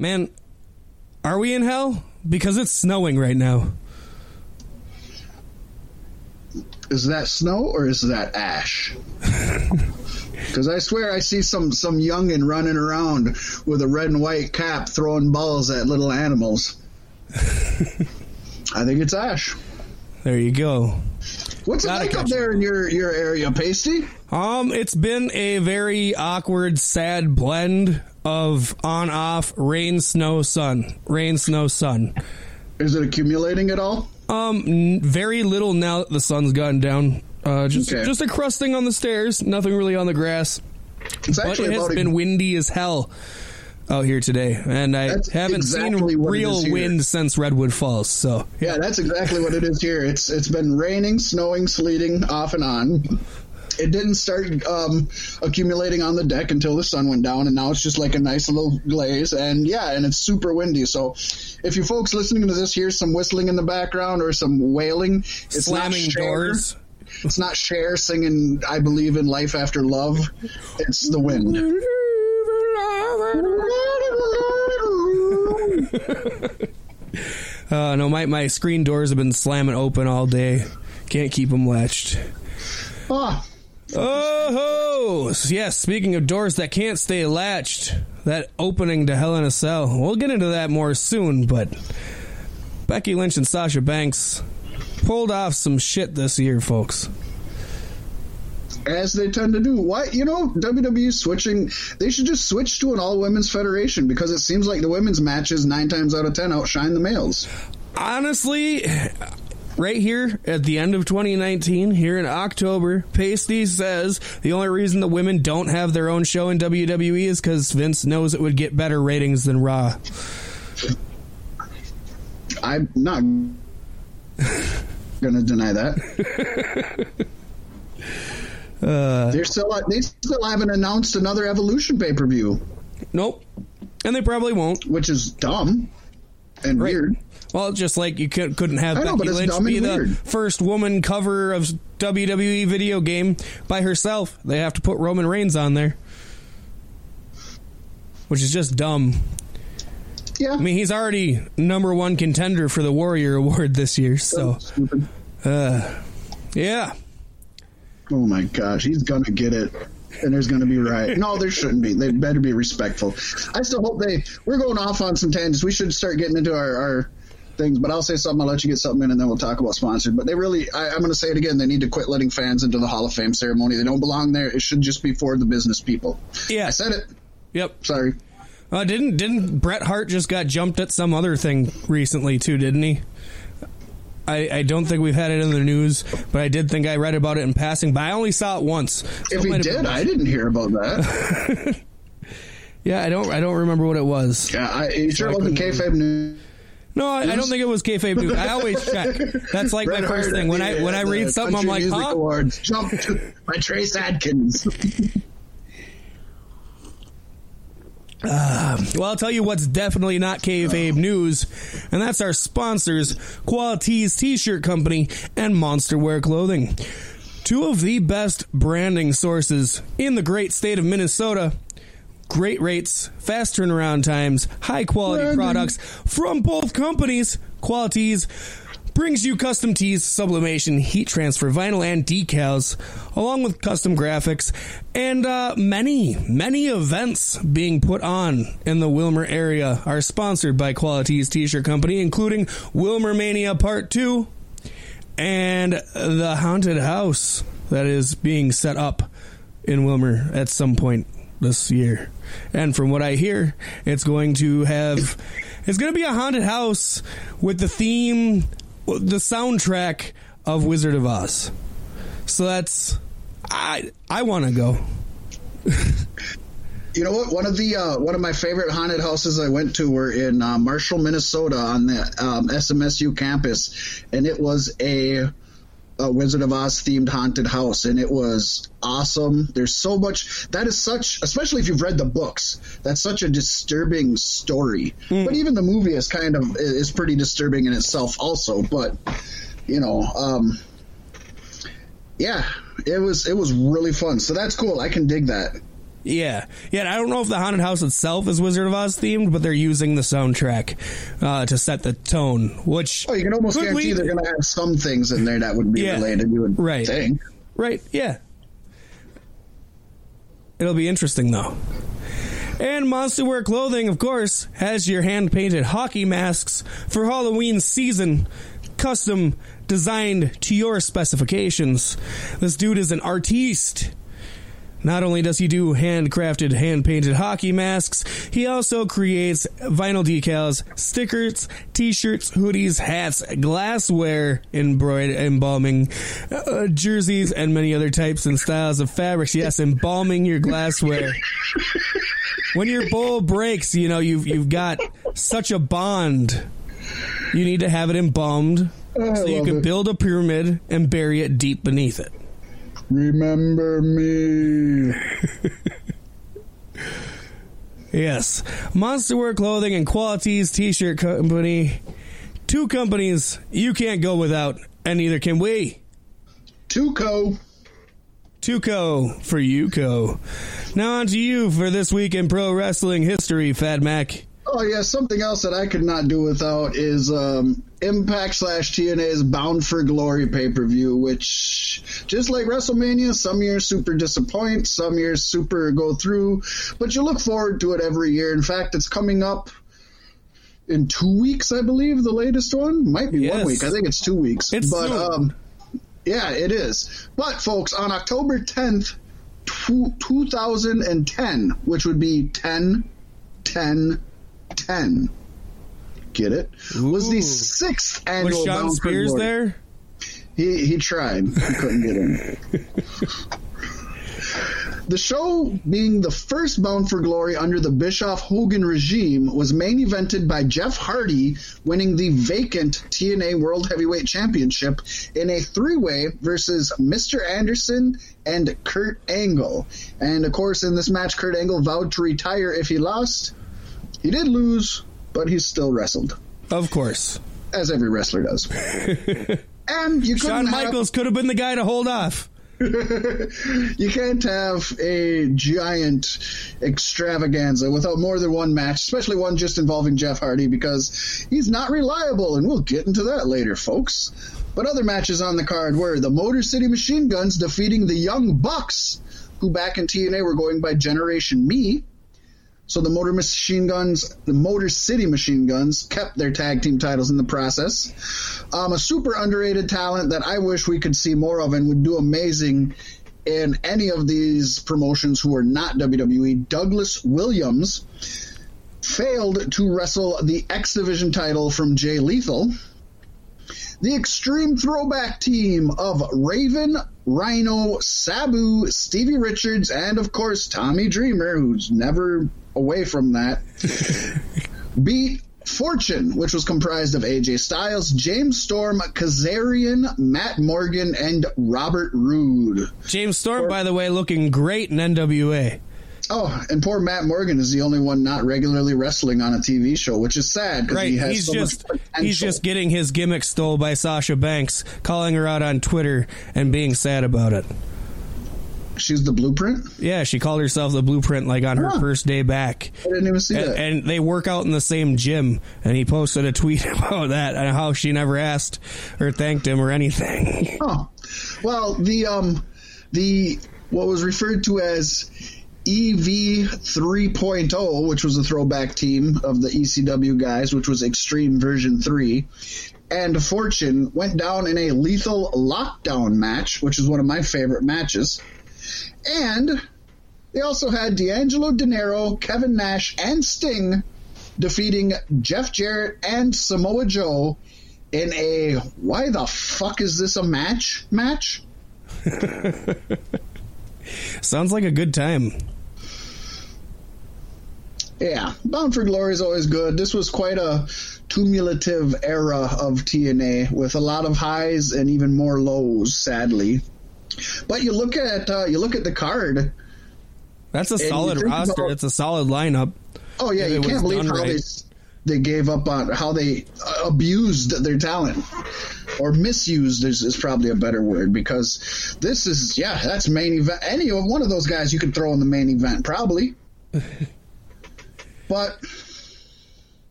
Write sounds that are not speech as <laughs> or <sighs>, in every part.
Man, are we in hell? Because it's snowing right now. Is that snow or is that ash? <laughs> Because I swear I see some some youngin running around with a red and white cap throwing balls at little animals. <laughs> I think it's ash. There you go. What's it Gotta like up there in your your area, Paystee? Um, it's been a very awkward, sad blend of on off rain, snow, sun, rain, snow, sun. Is it accumulating at all? Um, n- very little now that the sun's gotten down. Uh, just Okay. just a crusting on the stairs. Nothing really on the grass. It's But actually it has about a- been windy as hell out here today, and I That's haven't exactly seen real wind since Redwood Falls. So Yeah, that's exactly what it is here. It's it's been raining, snowing, sleeting off and on. It didn't start um, accumulating on the deck until the sun went down, and now it's just like a nice little glaze. And yeah, and it's super windy. So, if you folks listening to this hear some whistling in the background or some wailing, it's not slamming Cher. doors. It's not Cher singing "I Believe in Life After Love." It's the wind. <laughs> Uh, no, my, my screen doors have been slamming open all day. Can't keep them latched. Ah, Oh, yes. Speaking of doors that can't stay latched, that opening to Hell in a Cell. We'll get into that more soon, but Becky Lynch and Sasha Banks pulled off some shit this year, folks. as they tend to do. Why, you know, WWE switching, they should just switch to an all women's federation because it seems like the women's matches nine times out of ten outshine the males. Honestly, right here at the end of 2019, here in October, Paystee says the only reason the women don't have their own show in WWE is because Vince knows it would get better ratings than Raw. I'm not going to deny that. <laughs> Uh, They're still, they still haven't announced another Evolution pay per view, nope. And they probably won't. which is dumb and Right. weird. Well, just like you could, couldn't have know, Becky Lynch be the weird. first woman cover of WWE video game by herself. They have to put Roman Reigns on there, which is just dumb. Yeah. I mean, he's already number one contender for the Warrior Award this year. So, uh, yeah, Oh my gosh, he's gonna get it. And there's going to be right. No, there shouldn't be. They better be respectful. I still hope they. We're going off on some tangents. We should start getting into our, our things. But I'll say something. I'll let you get something in, and then we'll talk about sponsored. But they really. I, I'm going to say it again. They need to quit letting fans into the Hall of Fame ceremony. They don't belong there. It should just be for the business people. yeah, I said it. yep. Sorry. Uh, didn't didn't Bret Hart just got jumped at some other thing recently too? Didn't he? I, I don't think we've had it in the news, but I did think I read about it in passing. But I only saw it once. So If it he did, I didn't hear about that. <laughs> yeah, I don't I don't remember what it was. yeah, I, you sure it wasn't kayfabe news. No, I, I don't think it was kayfabe news. I always <laughs> check. That's like Bret my first Hart thing when I when I read something. I'm like, huh? Awards. Jump to, by Trace Adkins. <sighs> Well, I'll tell you what's definitely not kayfabe <sighs> news, and that's our sponsors, Qualities T-shirt Company and Monster Wear Clothing. Two of the best branding sources in the great state of Minnesota. Great rates, fast turnaround times, high quality Branding. products from both companies. Qualities brings you custom tees, sublimation, heat transfer, vinyl, and decals, along with custom graphics and uh, many, many events being put on in the Willmar area are sponsored by Qualities T-shirt Company, including Willmar Mania Part Two and the haunted house that is being set up in Willmar at some point this year. And from what I hear, it's going to have it's going to be a haunted house with the theme the soundtrack of Wizard of Oz. So that's I I want to go. <laughs> You know what? One of the uh, one of my favorite haunted houses I went to were in uh, Marshall, Minnesota, on the um, SMSU campus, and it was a, a Wizard of Oz themed haunted house, and it was awesome. There's so much that is such, especially if you've read the books. That's such a disturbing story. But even the movie is kind of is pretty disturbing in itself, also. But you know, um, yeah, it was it was really fun. So that's cool. I can dig that. Yeah, yeah. I don't know if the haunted house itself is Wizard of Oz themed, but they're using the soundtrack uh, to set the tone. Which oh, you can almost guarantee we, they're going to have some things in there that would be yeah, related. You would right, think. right? Yeah. It'll be interesting though. And Monster Wear Clothing, of course, has your hand painted hockey masks for Halloween season, custom designed to your specifications. This dude is an artiste not only does he do handcrafted, hand painted hockey masks, he also creates vinyl decals, stickers, t shirts, hoodies, hats, glassware, embroidered, embalming, uh, jerseys, and many other types and styles of fabrics. Yes, embalming your glassware. when your bowl breaks, you know, you've, you've got such a bond. You need to have it embalmed so you can it. build a pyramid and bury it deep beneath it. Remember me. yes. Monster Wear Clothing and Qualities T shirt company. Two companies you can't go without, and neither can we. Tuco. Tuco for Yuko. Now on to you for this week in pro wrestling history, Fat Mack. Oh yeah, something else that I could not do without is um, Impact slash TNA's Bound for Glory pay per view, which just like WrestleMania, some years super disappoint, some years super go through, but you look forward to it every year. In fact, it's coming up in two weeks, I believe. The latest one might be yes. one week. I think it's two weeks. It's but um, yeah, it is. But folks, on October tenth, two thousand and ten, which would be 10, 10 10. Get it? Ooh. Was the sixth annual. Was Shawn Spears there? He he tried. He couldn't get in. The show, being the first Bound for Glory under the Bischoff Hogan regime, was main evented by Jeff Hardy winning the vacant TNA World Heavyweight Championship in a three way versus Mr. Anderson and Kurt Angle. And of course, in this match, Kurt Angle vowed to retire if he lost. He did lose, but he still wrestled. Of course. As every wrestler does. <laughs> and you Shawn have, Michaels could have been the guy to hold off. <laughs> you can't have a giant extravaganza without more than one match, especially one just involving Jeff Hardy, because he's not reliable, and we'll get into that later, folks. But other matches on the card were the Motor City Machine Guns defeating the Young Bucks, who back in TNA were going by Generation Me. So the Motor Machine Guns, the Motor City Machine Guns, kept their tag team titles in the process. Um, a super underrated talent that I wish we could see more of and would do amazing in any of these promotions who are not WWE. Douglas Williams failed to wrestle the X Division title from Jay Lethal. The extreme throwback team of Raven, Rhino, Sabu, Stevie Richards, and of course Tommy Dreamer, who's never away from that, <laughs> beat Fortune, which was comprised of AJ Styles, James Storm, Kazarian, Matt Morgan, and Robert Roode. James Storm, by the way, looking great in NWA. Oh, and poor Matt Morgan is the only one not regularly wrestling on a TV show, which is sad because right. he has he's so just much he's just getting his gimmick stole by Sasha Banks, calling her out on Twitter and being sad about it. She's the blueprint. Yeah, she called herself the blueprint like on her first day back. I didn't even see and, that. And they work out in the same gym. And he posted a tweet <laughs> about that and how she never asked or thanked him or anything. Oh, well, the um, the what was referred to as EV 3.0, which was a throwback team of the ECW guys, which was Extreme Version 3, and Fortune went down in a lethal lockdown match, which is one of my favorite matches. And they also had D'Angelo De Dinero, Kevin Nash, and Sting defeating Jeff Jarrett and Samoa Joe in a why the fuck is this a match match? <laughs> Sounds like a good time. Yeah, Bound for Glory is always good. This was quite a cumulative era of TNA with a lot of highs and even more lows, sadly. But you look at uh, you look at the card. That's a solid roster. About, it's a solid lineup. Oh yeah, you can't believe how right. they they gave up on how they abused their talent. or misused is, is probably a better word because this is yeah that's main event. Any one of those guys you could throw in the main event probably, <laughs> but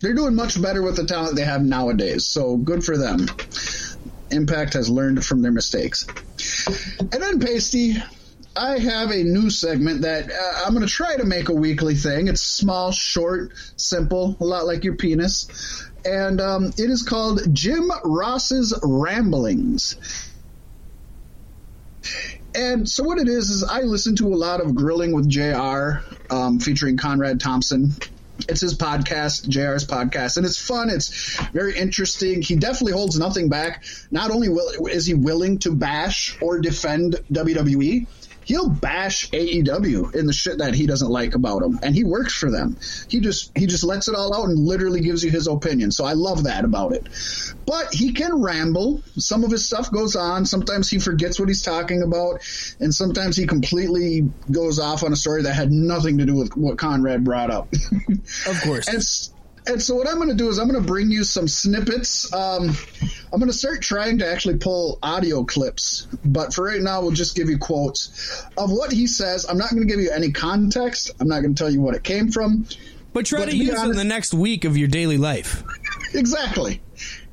they're doing much better with the talent they have nowadays. So good for them. Impact has learned from their mistakes. And then Pasty, I have a new segment that uh, I'm going to try to make a weekly thing. It's small, short, simple, a lot like your penis. And um, it is called Jim Ross's Ramblings. And so what it is is I listen to a lot of Grilling with JR um, featuring Conrad Thompson it's his podcast, JR's podcast, and it's fun. It's very interesting. He definitely holds nothing back. Not only will, is he willing to bash or defend WWE, he'll bash AEW in the shit that he doesn't like about them, and he works for them. He just he just lets it all out and literally gives you his opinion. So I love that about it. But he can ramble. Some of his stuff goes on. Sometimes he forgets what he's talking about, and sometimes he completely goes off on a story that had nothing to do with what Conrad brought up. of course. <laughs> and and so what I'm going to do is I'm going to bring you some snippets. Um, I'm going to start trying to actually pull audio clips, but for right now, we'll just give you quotes of what he says. I'm not going to give you any context. I'm not going to tell you what it came from. But try but to, to use honest, it in the next week of your daily life. Exactly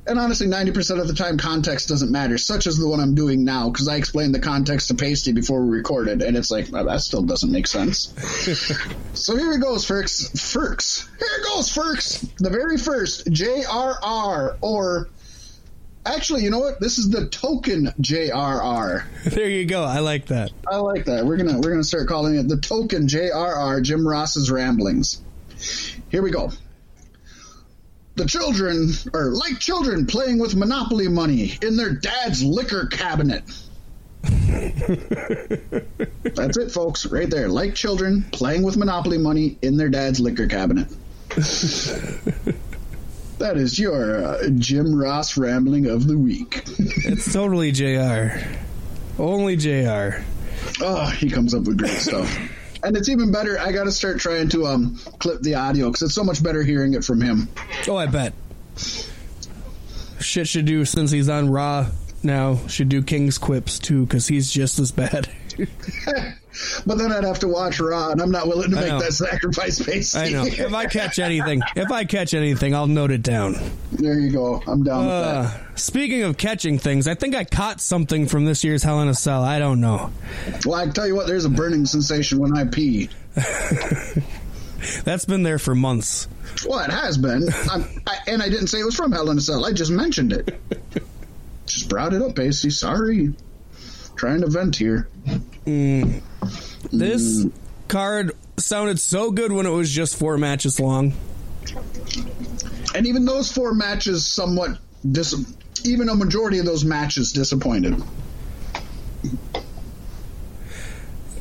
and honestly, 90% of the time, context doesn't matter, such as the one I'm doing now, because I explained the context to Paystee before we recorded, and it's like, well, that still doesn't make sense. <laughs> so here it goes, Ferks. Ferks. Here it goes, Ferks. The very first JRR, or Actually, you know what? This is the token JRR. <laughs> There you go. I like that. I like that. We're gonna we're gonna start calling it the token JRR. Jim Ross's ramblings. Here we go. The children are like children playing with Monopoly money in their dad's liquor cabinet. That's it, folks, right there. Like children playing with Monopoly money in their dad's liquor cabinet. that is your uh, Jim Ross rambling of the week. it's totally JR. Only JR. Oh, he comes up with great stuff. And it's even better. I got to start trying to um, clip the audio because it's so much better hearing it from him. Oh, I bet. Shit should do since he's on Raw now. Should do King's quips too because he's just as bad. <laughs> <laughs> but then I'd have to watch Raw, and I'm not willing to make that sacrifice. Basically. I know. If I catch <laughs> anything, if I catch anything, I'll note it down. There you go. I'm down uh, with that. Speaking of catching things, I think I caught something from this year's Hell in a Cell. I don't know. Well, I tell you what, there's a burning sensation when I pee. <laughs> That's been there for months. Well, it has been, I, and I didn't say it was from Hell in a Cell. I just mentioned it. just brought it up, Paystee. Sorry trying to vent here. Mm. This mm. card sounded so good when it was just four matches long. And even those four matches somewhat dis- even a majority of those matches disappointed.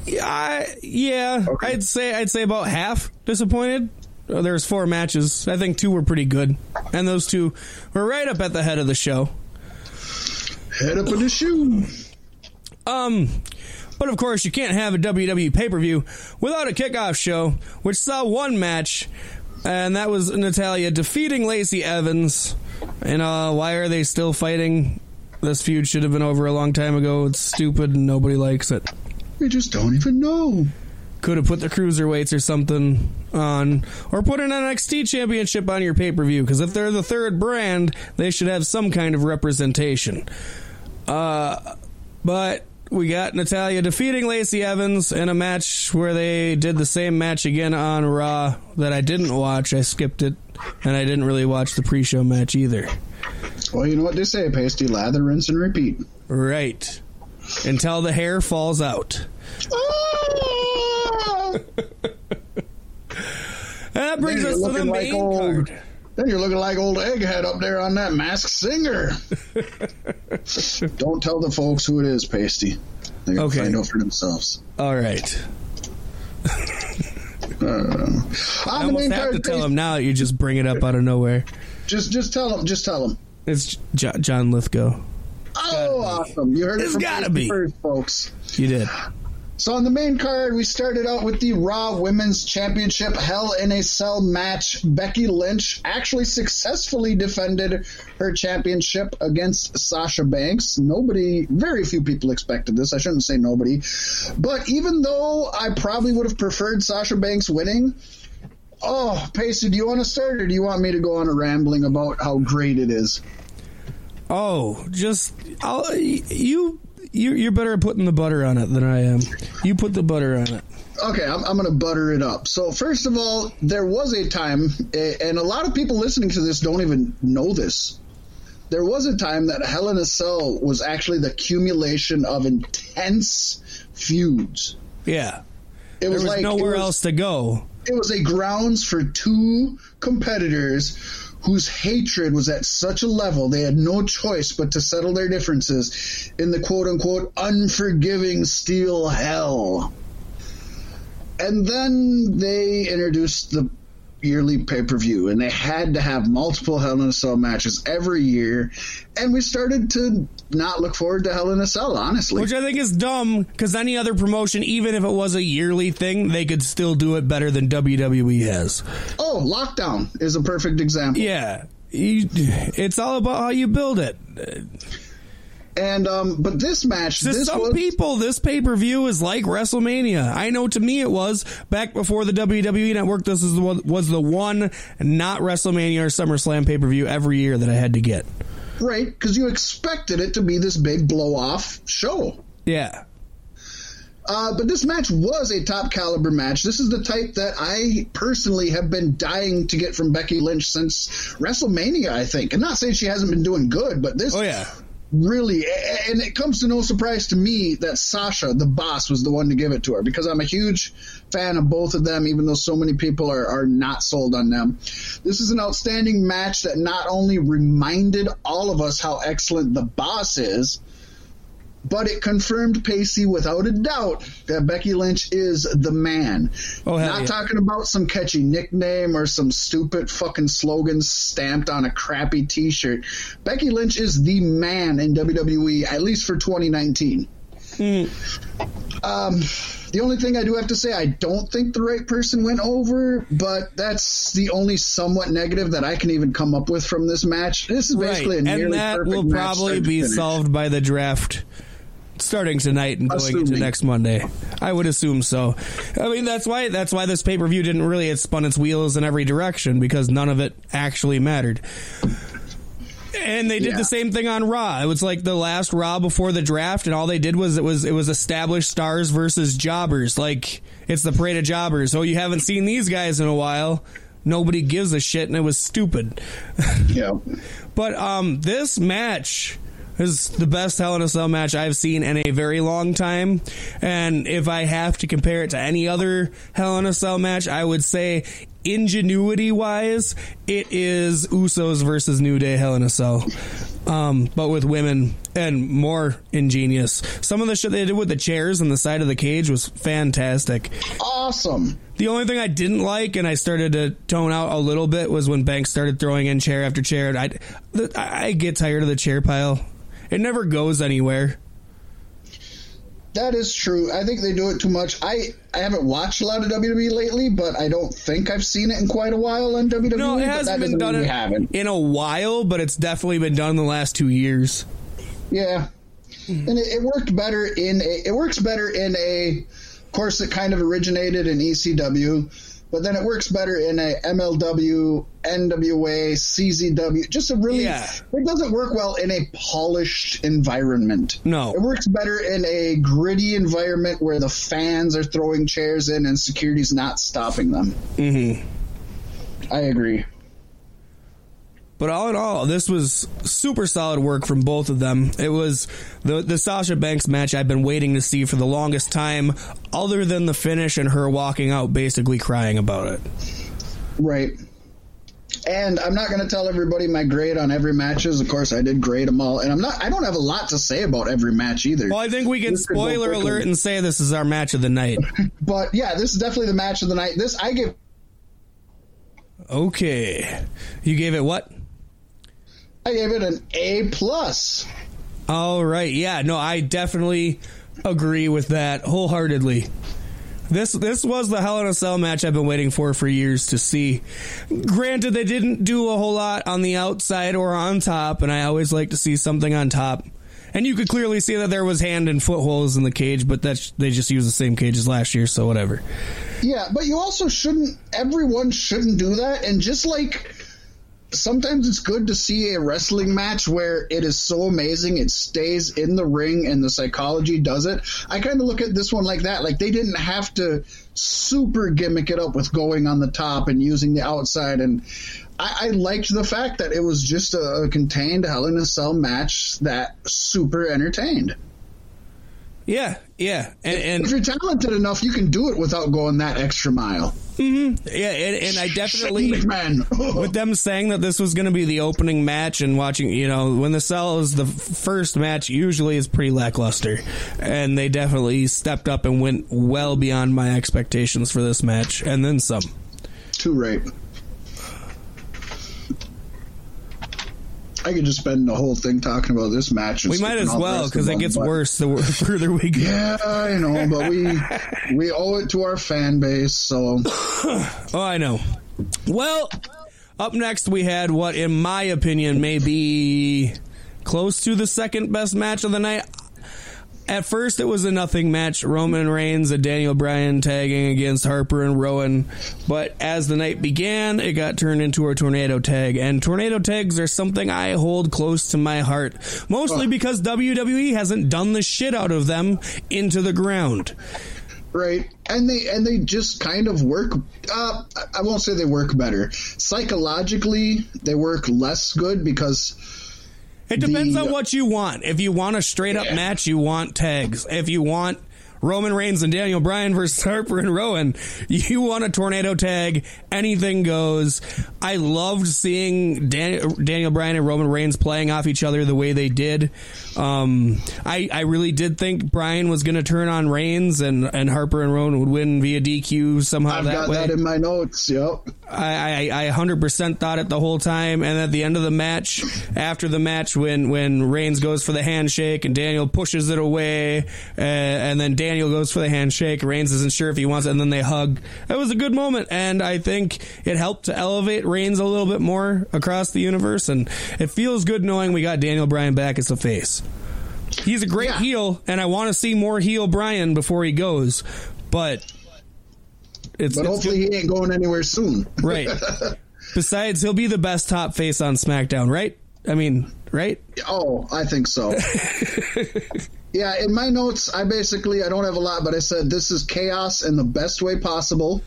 Yeah, yeah, okay. I'd say I'd say about half disappointed. Uh, There's four matches. I think two were pretty good, and those two were right up at the head of the show. Head up in the shoe. Um, but of course, you can't have a WWE pay per view without a kickoff show, which saw one match, and that was Natalya defeating Lacey Evans. And uh, why are they still fighting? This feud should have been over a long time ago. It's stupid and nobody likes it. We just don't even know. Could have put the cruiserweights or something on, or put an NXT championship on your pay per view. Because if they're the third brand, they should have some kind of representation. Uh, but we got Natalya defeating Lacey Evans in a match where they did the same match again on Raw that I didn't watch. I skipped it, and I didn't really watch the pre-show match either. Well, you know what they say: pasty, lather, rinse, and repeat. Right. Until the hair falls out. Ah! <laughs> that brings us to the main like old, card. Then you're looking like old Egghead up there on that Masked Singer. <laughs> Don't tell the folks who it is, Paystee. They can okay. find out for themselves. All right. Uh, I almost have to tell them now that you just bring it up out of nowhere. Just, just tell them. Just tell them. It's John Lithgow. Oh, awesome! You heard it from gotta be first, folks. You did. So on the main card, we started out with the Raw Women's Championship Hell in a Cell match. Becky Lynch actually successfully defended her championship against Sasha Banks. Nobody, very few people expected this. I shouldn't say nobody. But even though I probably would have preferred Sasha Banks winning, oh, Paystee, do you want to start or do you want me to go on a rambling about how great it is? Oh, just I'll, you you you're better at putting the butter on it than I am. You put the butter on it. Okay, I'm, I'm going to butter it up. So, first of all, there was a time, and a lot of people listening to this don't even know this. There was a time that Hell in a Cell was actually the accumulation of intense feuds. Yeah. It There was, was like nowhere was, else to go. It was a grounds for two competitors whose hatred was at such a level they had no choice but to settle their differences in the quote unquote unforgiving steel hell. And then they introduced the yearly pay per view, and they had to have multiple Hell in a Cell matches every year. And we started to not look forward to Hell in a Cell, honestly. Which I think is dumb because any other promotion, even if it was a yearly thing, they could still do it better than WWE has. oh, Lockdown is a perfect example. Yeah. You, it's all about how you build it. And um, but this match, To this some was people, this pay per view is like WrestleMania. I know to me it was back before the WWE Network. This is the one, was the one not WrestleMania or SummerSlam pay per view every year that I had to get. right because you expected it to be this big blow off show. Yeah, Uh, but this match was a top caliber match. This is the type that I personally have been dying to get from Becky Lynch since WrestleMania, I think. And not saying she hasn't been doing good, but this oh yeah, really, and it comes to no surprise to me that Sasha, the boss, was the one to give it to her because I'm a huge fan of both of them, even though so many people are, are not sold on them. This is an outstanding match that not only reminded all of us how excellent the boss is, but it confirmed Paystee without a doubt that Becky Lynch is the man. Oh, Not yeah. talking about some catchy nickname or some stupid fucking slogan stamped on a crappy t-shirt. Becky Lynch is the man in WWE, at least for 2019. Um, the only thing I do have to say, I don't think the right person went over, but that's the only somewhat negative that I can even come up with from this match. This is right. basically a nearly And that perfect will match probably be finish. solved by the draft starting tonight and going into next Monday. I would assume so. I mean, that's why that's why this pay per view didn't really it spun its wheels in every direction because none of it actually mattered. And they did Yeah. the same thing on Raw. It was like the last Raw before the draft, and all they did was it was it was established stars versus jobbers. Like it's the parade of jobbers. Oh, you haven't seen these guys in a while. Nobody gives a shit, and it was stupid. <laughs> Yeah. But um, this match is the best Hell in a Cell match I've seen in a very long time. And if I have to compare it to any other Hell in a Cell match, I would say ingenuity wise, it is Usos versus New Day Hell in a Cell. Um, but with women and more ingenious. Some of the shit they did with the chairs and the side of the cage was fantastic. Awesome. The only thing I didn't like, and I started to tone out a little bit, was when Banks started throwing in chair after chair. I, I get tired of the chair pile. It never goes anywhere. That is true. I think they do it too much. I, I haven't watched a lot of WWE lately, but I don't think I've seen it in quite a while on WWE. No, it hasn't been done in, in a while, but it's definitely been done the last two years. Yeah, hmm. and it, it worked better in a. It works better in a course that kind of originated in ECW, but then it works better in a MLW, NWA, CZW. Just a really. Yeah. It doesn't work well in a polished environment. No. It works better in a gritty environment where the fans are throwing chairs in and security's not stopping them. Mm-hmm. I agree. But all in all, this was super solid work from both of them. It was the the Sasha Banks match I've been waiting to see for the longest time, other than the finish and her walking out basically crying about it. Right. And I'm not going to tell everybody my grade on every matches. Of course, I did grade them all, and I'm not. I don't have a lot to say about every match either. Well, I think we can This spoiler alert and say this is our match of the night. <laughs> But yeah, this is definitely the match of the night. This I give. Okay. You gave it what? I gave it an A plus. All right. Yeah, no, I definitely agree with that wholeheartedly. This this was the Hell in a Cell match I've been waiting for for years to see. Granted, they didn't do a whole lot on the outside or on top, and I always like to see something on top. And you could clearly see that there was hand and foot holes in the cage, but that's they just used the same cage as last year, so whatever. Yeah, but you also shouldn't. Everyone shouldn't do that. And just like sometimes it's good to see a wrestling match where it is so amazing it stays in the ring and the psychology does it. I kind of look at this one like that. Like they didn't have to super gimmick it up with going on the top and using the outside. And I, I liked the fact that it was just a, a contained Hell in a Cell match that super entertained. Yeah, yeah, and, and if you're talented enough, you can do it without going that extra mile. Mm-hmm. Yeah, and, and I definitely <laughs> with them saying that this was going to be the opening match and watching, you know, when the cell is the first match, usually is pretty lackluster, and they definitely stepped up and went well beyond my expectations for this match, and then some. Too right. I could just spend the whole thing talking about this match. we might as well because it gets worse the <laughs> further we go. Yeah, I know, but we we owe it to our fan base. So, <coughs> oh, I know. Well, up next we had what, in my opinion, may be close to the second best match of the night. At first, it was a nothing match. Roman Reigns and Daniel Bryan tagging against Harper and Rowan. But as the night began, it got turned into a tornado tag. And tornado tags are something I hold close to my heart. Mostly because WWE hasn't done the shit out of them into the ground. Right. And they and they just kind of work uh, I won't say they work better. Psychologically, they work less good because it depends the, on what you want. If you want a straight up yeah. match, you want tags. If you want Roman Reigns and Daniel Bryan versus <laughs> Harper and Rowan. You want a tornado tag, anything goes. I loved seeing Dan- Daniel Bryan and Roman Reigns playing off each other the way they did. Um, I, I really did think Bryan was going to turn on Reigns and, and Harper and Rowan would win via DQ somehow I've that got way. that in my notes, yep. I, I, I 100% thought it the whole time. And at the end of the match, after the match, when, when Reigns goes for the handshake and Daniel pushes it away, uh, and then Daniel goes for the handshake, Reigns isn't sure if he wants it, and then they hug. It was a good moment, and I think it helped to elevate Reigns a little bit more across the universe, and it feels good knowing we got Daniel Bryan back as a face. He's a great yeah. heel, and I want to see more heel Bryan before he goes, but it's, but it's hopefully good. he ain't going anywhere soon. <laughs> right. Besides, he'll be the best top face on SmackDown, right? I mean, right? Oh, I think so. <laughs> yeah, in my notes, I basically I don't have a lot, but I said this is chaos in the best way possible.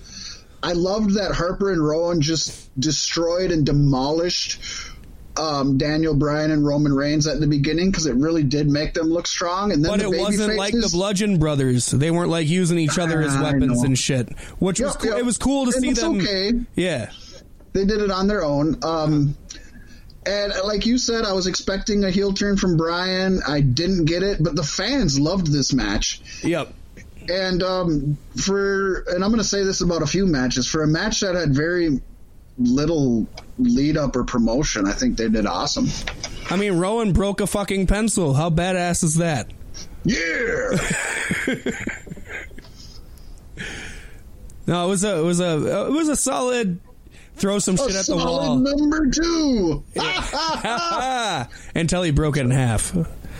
I loved that Harper and Rowan just destroyed and demolished um, Daniel Bryan and Roman Reigns at the beginning because it really did make them look strong. And then but the it wasn't faces, like the Bludgeon Brothers; they weren't like using each other as weapons and shit. Which was cool. it was cool to see them. Okay. Yeah, they did it on their own. Um, and like you said, I was expecting a heel turn from Bryan. I didn't get it, but the fans loved this match. Yep. And um, for and I'm going to say this about a few matches for a match that had very little lead up or promotion. I think they did awesome. I mean, Rowan broke a fucking pencil. How badass is that? Yeah. <laughs> no, it was a it was a it was a solid throw some shit at the wall. Number two. <laughs> Until he broke it in half.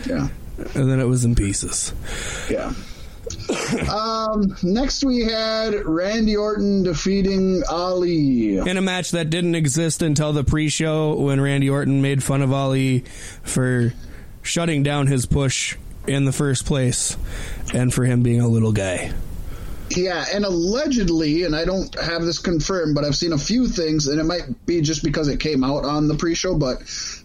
Yeah. And then it was in pieces. Yeah. <laughs> um, next we had Randy Orton defeating Ali in a match that didn't exist until the pre-show when Randy Orton made fun of Ali for shutting down his push in the first place and for him being a little guy. Yeah, and allegedly, and I don't have this confirmed, but I've seen a few things, and it might be just because it came out on the pre-show, but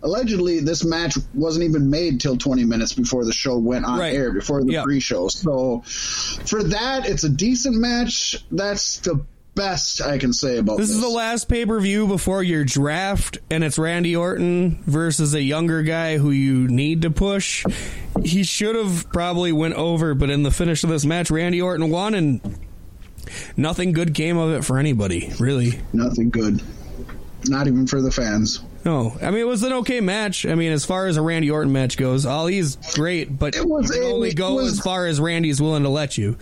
allegedly this match wasn't even made till 20 minutes before the show went on right. air, before the yep. pre-show. So for that, it's a decent match. That's the best I can say about this. This is the last pay per view before your draft, and it's Randy Orton versus a younger guy who you need to push. He should have probably went over, but in the finish of this match, Randy Orton won, and nothing good came of it for anybody, really. Nothing good. Not even for the fans. No, I mean it was an okay match. I mean, as far as a Randy Orton match goes, Ali's great, but It was you can only it go was- as far as Randy's willing to let you.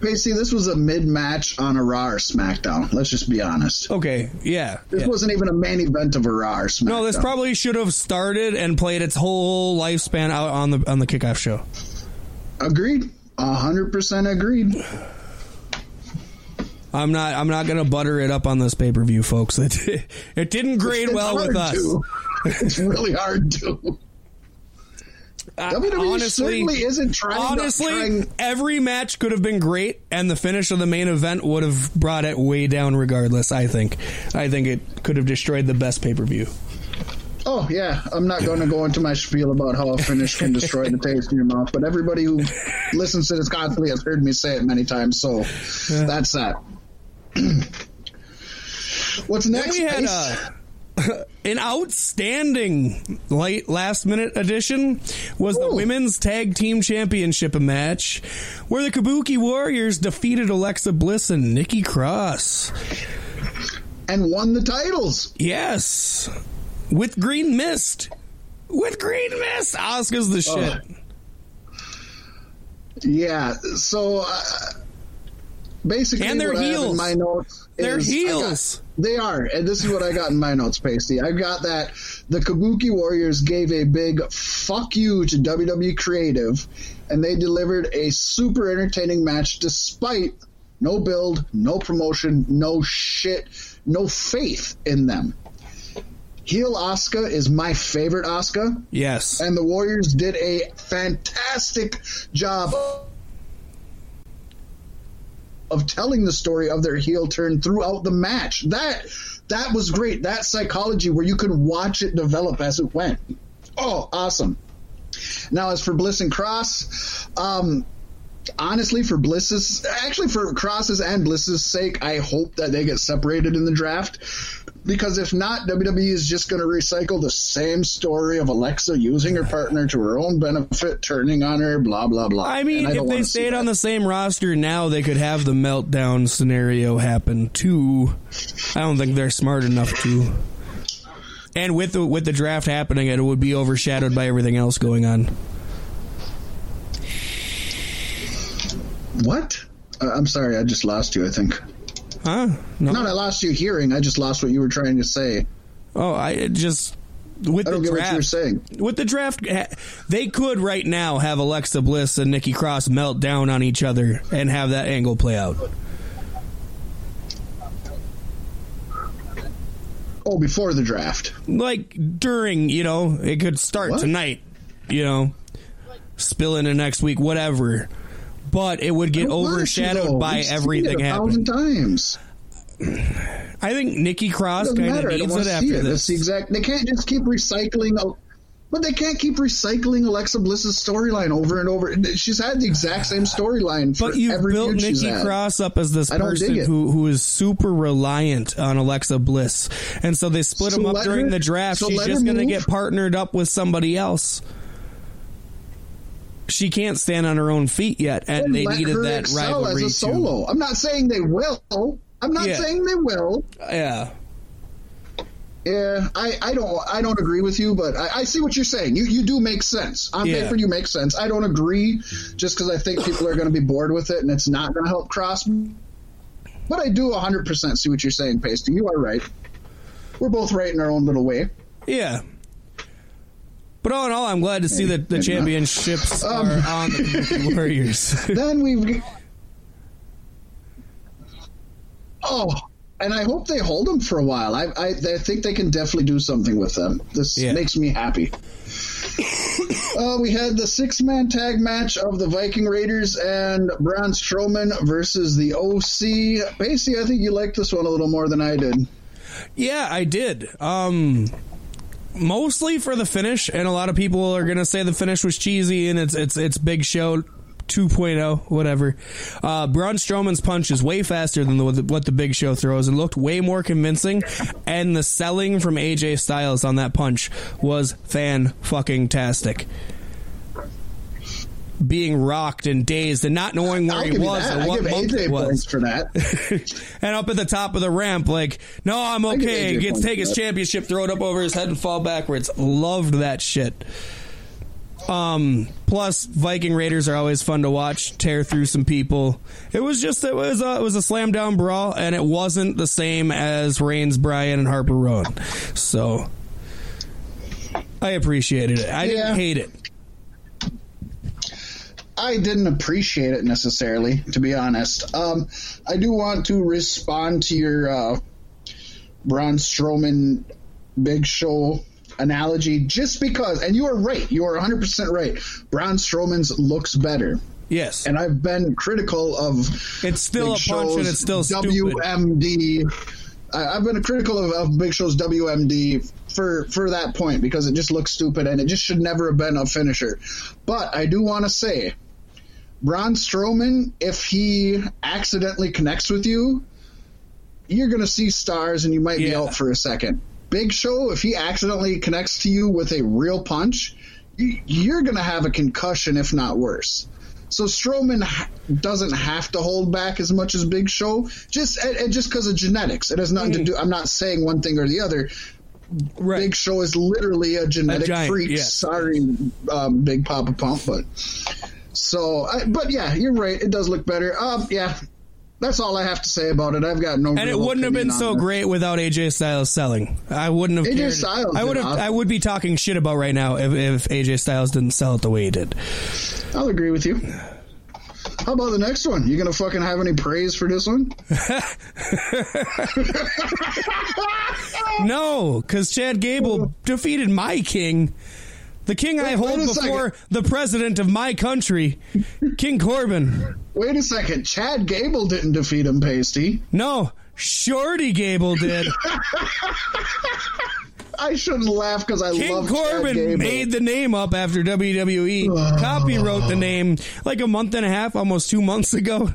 Paystee, this was a mid match on a Raw or SmackDown. Let's just be honest. Okay, yeah. This yeah. wasn't even a main event of a Raw or SmackDown. No, this probably should have started and played its whole lifespan out on the on the kickoff show. agreed. A hundred percent agreed. I'm not I'm not gonna butter it up on this pay per view, folks. <laughs> It it didn't grade It's well with us. to. It's really hard to. <laughs> Uh, WWE certainly isn't trying. Honestly, trying, every match could have been great, and the finish of the main event would have brought it way down. Regardless, I think, I think it could have destroyed the best pay per view. oh yeah, I'm not going to go into my spiel about how a finish can destroy the taste in your mouth, but everybody who listens to this constantly has heard me say it many times. So that's that. <clears throat> What's Then next? we had uh, an outstanding late last minute addition was the women's tag team championship match where the Kabuki Warriors defeated Alexa Bliss and Nikki Cross. and won the titles. Yes, with Green Mist. With Green Mist, Asuka's the shit. Yeah. So uh, basically, And they're what I have heels. my notes. They're is I got- heels. They are, and this is what I got in my notes, Paystee. I got that the Kabuki Warriors gave a big fuck you to WWE Creative, and they delivered a super entertaining match despite no build, no promotion, no shit, no faith in them. Heel Asuka is my favorite Asuka, Yes. and the Warriors did a fantastic job of telling the story of their heel turn throughout the match. That that was great. That psychology where you could watch it develop as it went. Oh, awesome. Now, as for Bliss and Cross, um, honestly, for Bliss's, actually for Cross's and Bliss's sake, I hope that they get separated in the draft. Because if not, WWE is just going to recycle the same story of Alexa using her partner to her own benefit, turning on her, blah blah blah. I mean, And if they stayed on the same roster now, they could have the meltdown scenario happen too. I don't think they're smart enough to. And with the with the draft happening, it would be overshadowed by everything else going on. what? Uh, I'm sorry, I just lost you. I think. Huh? No. Not I lost you hearing. I just lost what you were trying to say. Oh, I just with I the don't get what draft. you were saying. With the draft, they could right now have Alexa Bliss and Nikki Cross melt down on each other and have that angle play out. Oh, before the draft. like during, you know, it could start What? tonight, you know, spill into next week, whatever. But it would get I you, overshadowed by We've everything it a thousand happening. times. I think Nikki Cross kind of needs it after it. this. That's the exact. They can't just keep recycling. But they can't keep recycling Alexa Bliss's storyline over and over. She's had the exact same storyline for But you've every built Nikki. Cross up as this person who who is super reliant on Alexa Bliss, and so they split So him up during her- the draft. so She's just going to get partnered up with somebody else. She can't stand on her own feet yet, and And they needed that rivalry as a too. solo. I'm not saying they will. I'm not Yeah. saying they will. Yeah. Yeah, I, I don't I don't agree with you, but I, I see what you're saying. You you do make sense on Yeah. paper. You make sense. I don't agree just because I think people are going to be bored with it and it's not going to help cross. But I do 100 percent see what you're saying, Paystee. You are right. We're both right in our own little way. Yeah. But all in all, I'm glad to see that the championships Um, are on the Warriors. <laughs> then we've <laughs> oh, and I hope they hold them for a while. I I, I think they can definitely do something with them. This Yeah. makes me happy. <coughs> Uh, we had the six man tag match of the Viking Raiders and Braun Strowman versus the OC. Paystee, I think you liked this one a little more than I did. yeah, I did. Um, mostly for the finish, and a lot of people are gonna say the finish was cheesy and it's it's it's Big Show 2.0, whatever. Uh, Braun Strowman's punch is way faster than the, what the Big Show throws and looked way more convincing. And the selling from AJ Styles on that punch was fan fucking tastic. Being rocked and dazed and not knowing where I'll he was and I what month it was. for that. <laughs> and up at the top of the ramp, like, no, I'm okay. Gets take his championship, throw it up over his head, and fall backwards. Loved that shit. Um, plus, Viking Raiders are always fun to watch. Tear through some people. It was just it was a, it was a slam down brawl, and it wasn't the same as Reigns, Bryan, and Harper Rowan. So I appreciated it. I Yeah. didn't hate it. I didn't appreciate it necessarily, to be honest. Um, I do want to respond to your uh, Braun Strowman Big Show analogy, just because, and you are right. You are 100% right. Braun Strowman's looks better. Yes, And I've been critical of it's still Big a punch, and it's still stupid. WMD. I've been critical of, of Big Show's WMD for for that point because it just looks stupid and it just should never have been a finisher. But I do want to say, Braun Strowman, if he accidentally connects with you, you're going to see stars and you might be out for a second. Big Show, if he accidentally connects to you with a real punch, you- you're going to have a concussion, if not worse. So Strowman doesn't have to hold back as much as Big Show, just and, just because of genetics. It has nothing to do. I'm not saying one thing or the other. right. Big Show is literally a genetic giant, freak. yes. Sorry, um, Big Papa Pump, but so. I, but yeah, you're right. It does look better. Um, yeah, that's all I have to say about it. I've got no. And it wouldn't have been so it. great without AJ Styles selling. I wouldn't have. AJ cared. Styles I would have. awesome. I would be talking shit about right now if, if AJ Styles didn't sell it the way he did. I'll agree with you. How about the next one? You gonna fucking have any praise for this one? <laughs> No, because Chad Gable <laughs> defeated my king, the king I hold before the president of my country, King Corbin. Wait a second. Chad Gable didn't defeat him, Paystee. No, Shorty Gable did. <laughs> I shouldn't laugh because I King love Chad Corbin Gable. made the name up after WWE. <sighs> Copywrote the name like a month and a half, almost two months ago.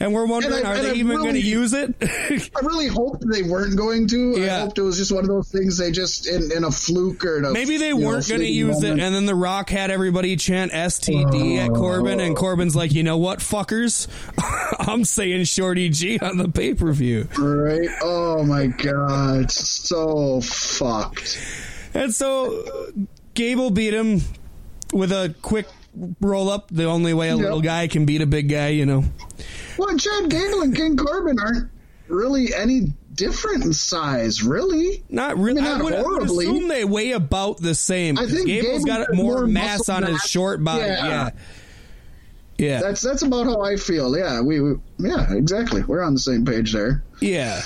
And we're wondering, And I- are they I even going to use it? I really hoped they weren't going to. I hoped it was just one of those things they just in, in a fluke or a, Maybe they weren't going to use it, and then The Rock had everybody chant STD at Corbin, and Corbin's like, you know what, fuckers? <laughs> I'm saying Shorty G on the pay per view. Right? Oh my god, so fucked. And so Gable beat him with a quick roll up, the only way a Yep. little guy can beat a big guy, you know. Well, Chad Gable and King Corbin aren't really any different in size, really. Not really. I mean, I, not would, I would assume they weigh about the same. I think Gable's Gable's got more, more mass on his short body. Yeah. Yeah. Yeah. That's that's about how I feel. Yeah, we, we yeah, exactly. We're on the same page there. Yeah.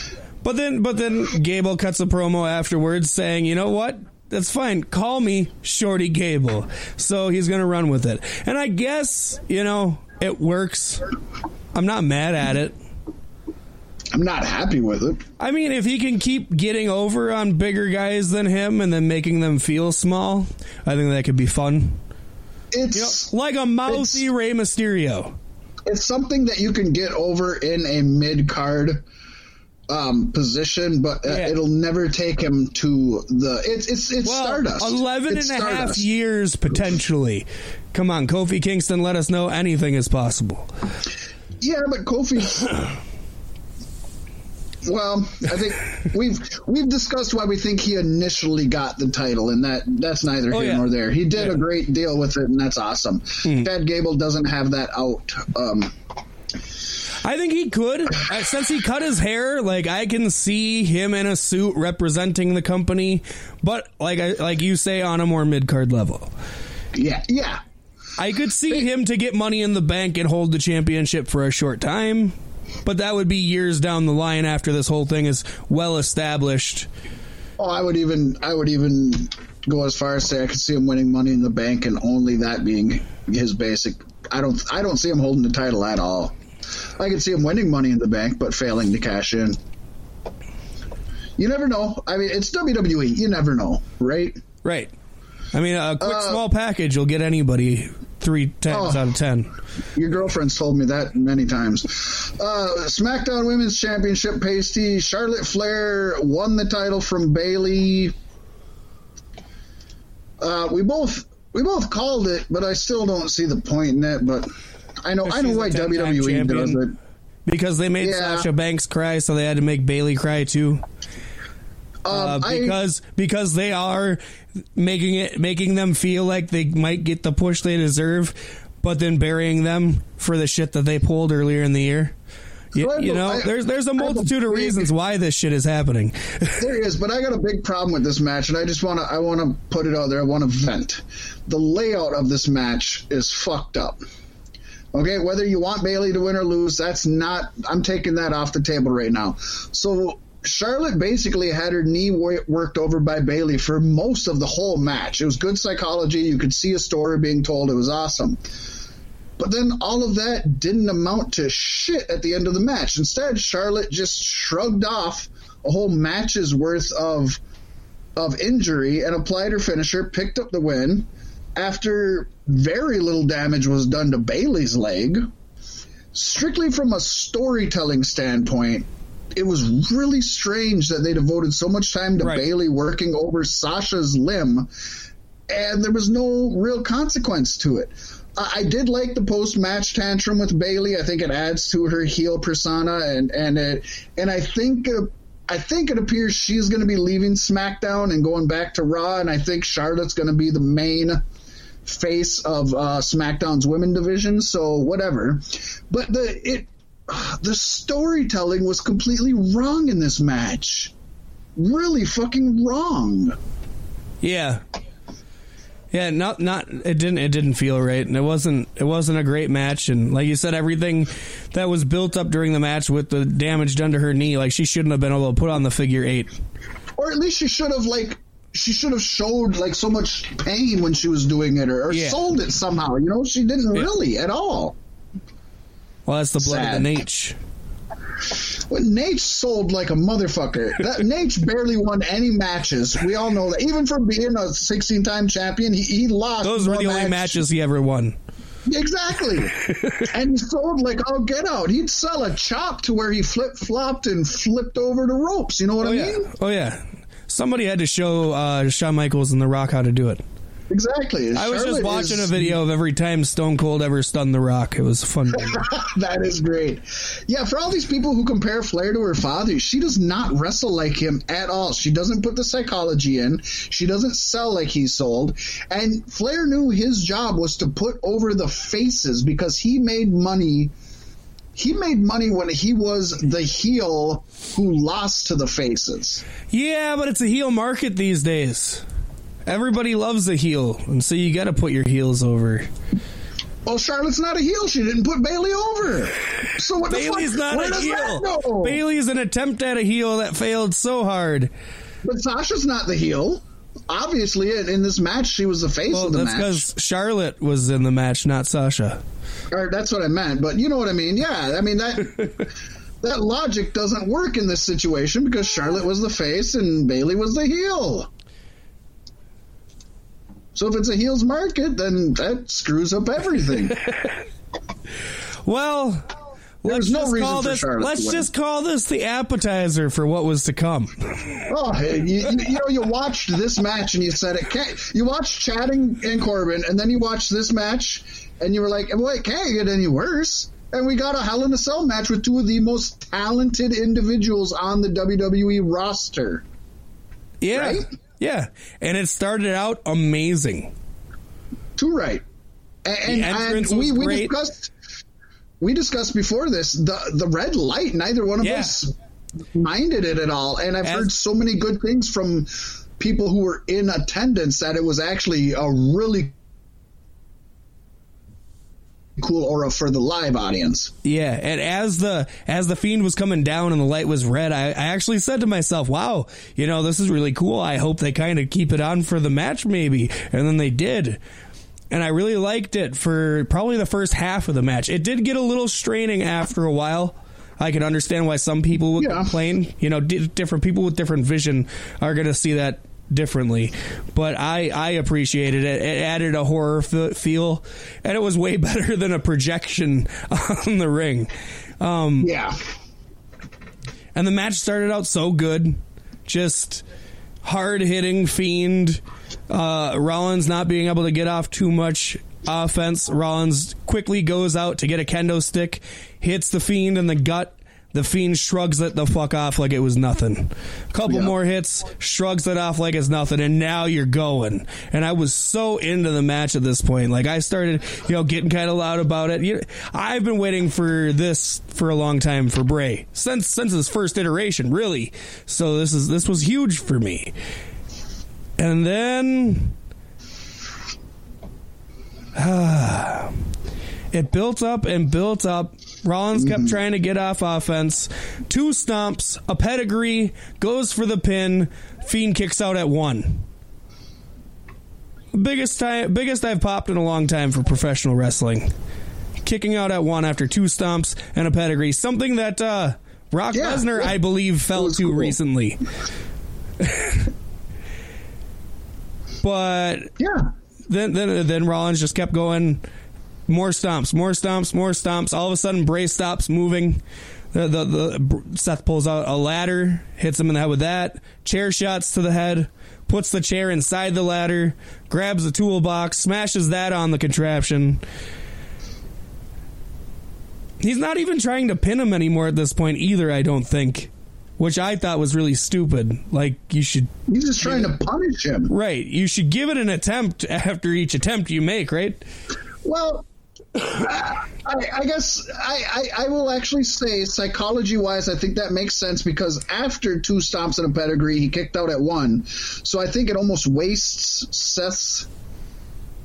But then but then Gable cuts a promo afterwards saying, "You know what? That's fine. Call me Shorty Gable." So he's going to run with it. And I guess, you know, it works. I'm not mad at it. I'm not happy with it. I mean, if he can keep getting over on bigger guys than him and then making them feel small, I think that could be fun. It's Like a mouthy It's- Rey Mysterio. it's something that you can get over in a mid card um, position, but uh, Yeah. it'll never take him to the. It's it's it's Well, Stardust. 11 It's and a half years potentially. Come on, Kofi Kingston, let us know anything is possible. Yeah, but Kofi. Well, I think we've we've discussed why we think he initially got the title, and that that's neither Oh, here yeah. nor there. He did Yeah. a great deal with it, and that's awesome. Hmm. Chad Gable doesn't have that out. Um, I think he could. Uh, Since he cut his hair, like I can see him in a suit representing the company, but like I, like you say on a more mid-card level. yeah, yeah, I could see him to get money in the bank and hold the championship for a short time, but that would be years down the line after this whole thing is well established. Oh, I would even I would even go as far as say I could see him winning Money in the Bank, and only that being his basic. I don't I don't see him holding the title at all. I could see him winning Money in the Bank, but failing to cash in. You never know. I mean, it's WWE. You never know, right? Right. I mean, a quick Uh, small package will get anybody three times Oh. out of ten. Your girlfriend's told me that many times. Uh, SmackDown Women's Championship Paystee. Charlotte Flair won the title from Bayley. Uh, we both we both called it, but I still don't see the point in it. But I know I know why 10-time WWE does it. because they made Yeah. Sasha Banks cry, so they had to make Bayley cry too. Uh, Um, I- because because they are making it making them feel like they might get the push they deserve, but then burying them for the shit that they pulled earlier in the year. You, So you know, I- there's there's a have a multitude of reasons why this shit is happening. <laughs> There is, but I got a big problem with this match, and I just want to I want to put it out there. I want to vent. The layout of this match is fucked up. Okay, whether you want Bayley to win or lose, that's not. I'm taking that off the table right now. So Charlotte basically had her knee worked over by Bayley for most of the whole match. It was good psychology. You could see a story being told. It was awesome. But then all of that didn't amount to shit at the end of the match. Instead, Charlotte just shrugged off a whole match's worth of of injury and applied her finisher, picked up the win after very little damage was done to Bayley's leg. Strictly from a storytelling standpoint, it was really strange that they devoted so much time to Right. Bayley working over Sasha's limb and there was no real consequence to it. I I did like the post match tantrum with Bayley. I think it adds to her heel persona, and and it and I think uh, I think it appears she's going to be leaving SmackDown and going back to Raw, and I think Charlotte's going to be the main face of uh, SmackDown's women division. So whatever, but the it the storytelling was completely wrong in this match. Really fucking wrong. Yeah. Yeah, not not it didn't it didn't feel right, and it wasn't it wasn't a great match, and like you said, everything that was built up during the match with the damage done to her knee, like she shouldn't have been able to put on the figure eight. or at least she should have like she should have showed like so much pain when she was doing it or, or Yeah. sold it somehow you know? She didn't really at all. Well, that's the blood Sad. of the Naitch. but Naitch sold like a motherfucker. That <laughs> Naitch barely won any matches. We all know that. Even for being a 16 time champion he, he lost Those were the only matches he ever won. exactly. <laughs> And he sold like oh get out. He'd sell a chop to where he flip flopped and flipped over the ropes. You know what Oh I yeah, mean? Oh yeah. Somebody had to show uh, Shawn Michaels and The Rock how to do it. exactly I was just watching is- a video of every time Stone Cold ever stunned The Rock. It was fun. <laughs> that is great. Yeah, for all these people who compare Flair to her father, she does not wrestle like him at all. She doesn't put the psychology in. She doesn't sell like he sold. And Flair knew his job was to put over the faces because he made money. He made money when he was the heel who lost to the faces. yeah, but it's a heel market these days. Everybody loves a heel, and so you got to put your heels over. Well, Charlotte's not a heel. She didn't put Bayley over. So what Bayley's the fuck? not Where a heel. Bayley's an attempt at a heel that failed so hard. But Sasha's not the heel. Obviously, in, in this match, she was the face Well, of the match. that's match. because Charlotte was in the match, not Sasha. Or that's what I meant. But you know what I mean? Yeah, I mean that <laughs> that logic doesn't work in this situation because Charlotte was the face and Bayley was the heel. So if it's a heel's market, then that screws up everything. <laughs> Well, let's There's no just reason call for this. Charlotte Let's just call this the appetizer for what was to come. oh, you, you, you know, you watched this match and you said it can't. You watched Chatting and Corbin, and then you watched this match, and you were like, "Well, it can't get any worse." And we got a Hell in a Cell match with two of the most talented individuals on the WWE roster. Yeah, Right? yeah, and it started out amazing. Too right. And, and, entrance and was we, we great. discussed we discussed before this the the red light. Neither one of Yeah. us minded it at all, and I've As- heard so many good things from people who were in attendance that it was actually a really cool aura for the live audience. Yeah, and as the as the fiend was coming down and the light was red, I, I actually said to myself, "Wow, you know this is really cool. I hope they kind of keep it on for the match, maybe." And then they did, and I really liked it for probably the first half of the match. It did get a little straining after a while. I can understand why some people would Yeah. complain. You know, di- different people with different vision are going to see that differently. But I I appreciated it. It added a horror f- feel, and it was way <laughs> better than a projection on the ring. Um, Yeah. and the match started out so good, just hard hitting fiend. Uh, Rollins not being able to get off too much offense. Rollins quickly goes out to get a kendo stick, hits the Fiend in the gut. The Fiend shrugs it the fuck off like it was nothing. A couple Yeah. more hits, shrugs it off like it's nothing, and now you're going. And I was so into the match at this point. Like I started, you know, getting kind of loud about it. You I've been waiting for this for a long time for Bray since since his first iteration, really. So this is this was huge for me. And then <sighs> ah, it built up and built up. Rollins kept trying to get off offense. Two stomps, a pedigree, goes for the pin. Fiend kicks out at one. Biggest time, biggest I've popped in a long time for professional wrestling. Kicking out at one after two stomps and a pedigree, something that uh, Brock Yeah, Lesnar, yeah. I believe, fell to cool. recently. <laughs> but Yeah. then then then Rollins just kept going. More stomps, more stomps, more stomps. All of a sudden, Bray stops moving. The, the, the Seth pulls out a ladder, hits him in the head with that. Chair shots to the head, puts the chair inside the ladder, grabs the toolbox, smashes that on the contraption. He's not even trying to pin him anymore at this point either. I don't think, which I thought was really stupid. Like you should He's just trying to punish him. Right. You should give it an attempt after each attempt you make, right? Well, I, I guess I, I, I will actually say, psychology wise, I think that makes sense because after two stomps and a pedigree, he kicked out at one. So I think it almost wastes Seth's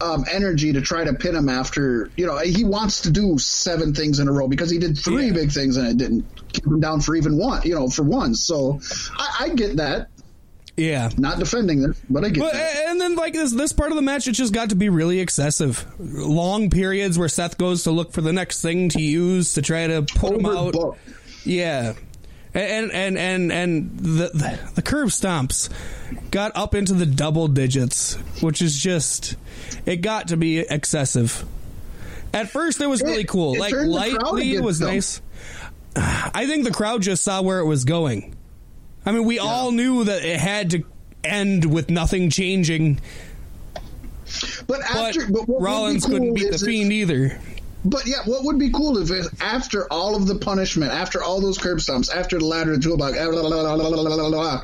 um, energy to try to pin him after. You know, he wants to do seven things in a row because he did three Yeah. big things and it didn't keep him down for even one. You know, for one. So I, I get that. Yeah. Not defending this, but I get But that. and then like this this part of the match, it just got to be really excessive. Long periods where Seth goes to look for the next thing to use to try to put him out. Yeah. And and and and the, the the curb stomps got up into the double digits, which is just it got to be excessive. At first, it was It- really cool. like turned the crowd lightly, it was them. nice. <sighs> I think the crowd just saw where it was going. I mean, we all knew that it had to end with nothing changing, But but after, but what Rollins cool couldn't beat the if- Fiend either. But yeah, what would be cool if it, after all of the punishment, after all those curb stomps, after the ladder, the toolbox, blah, blah, blah,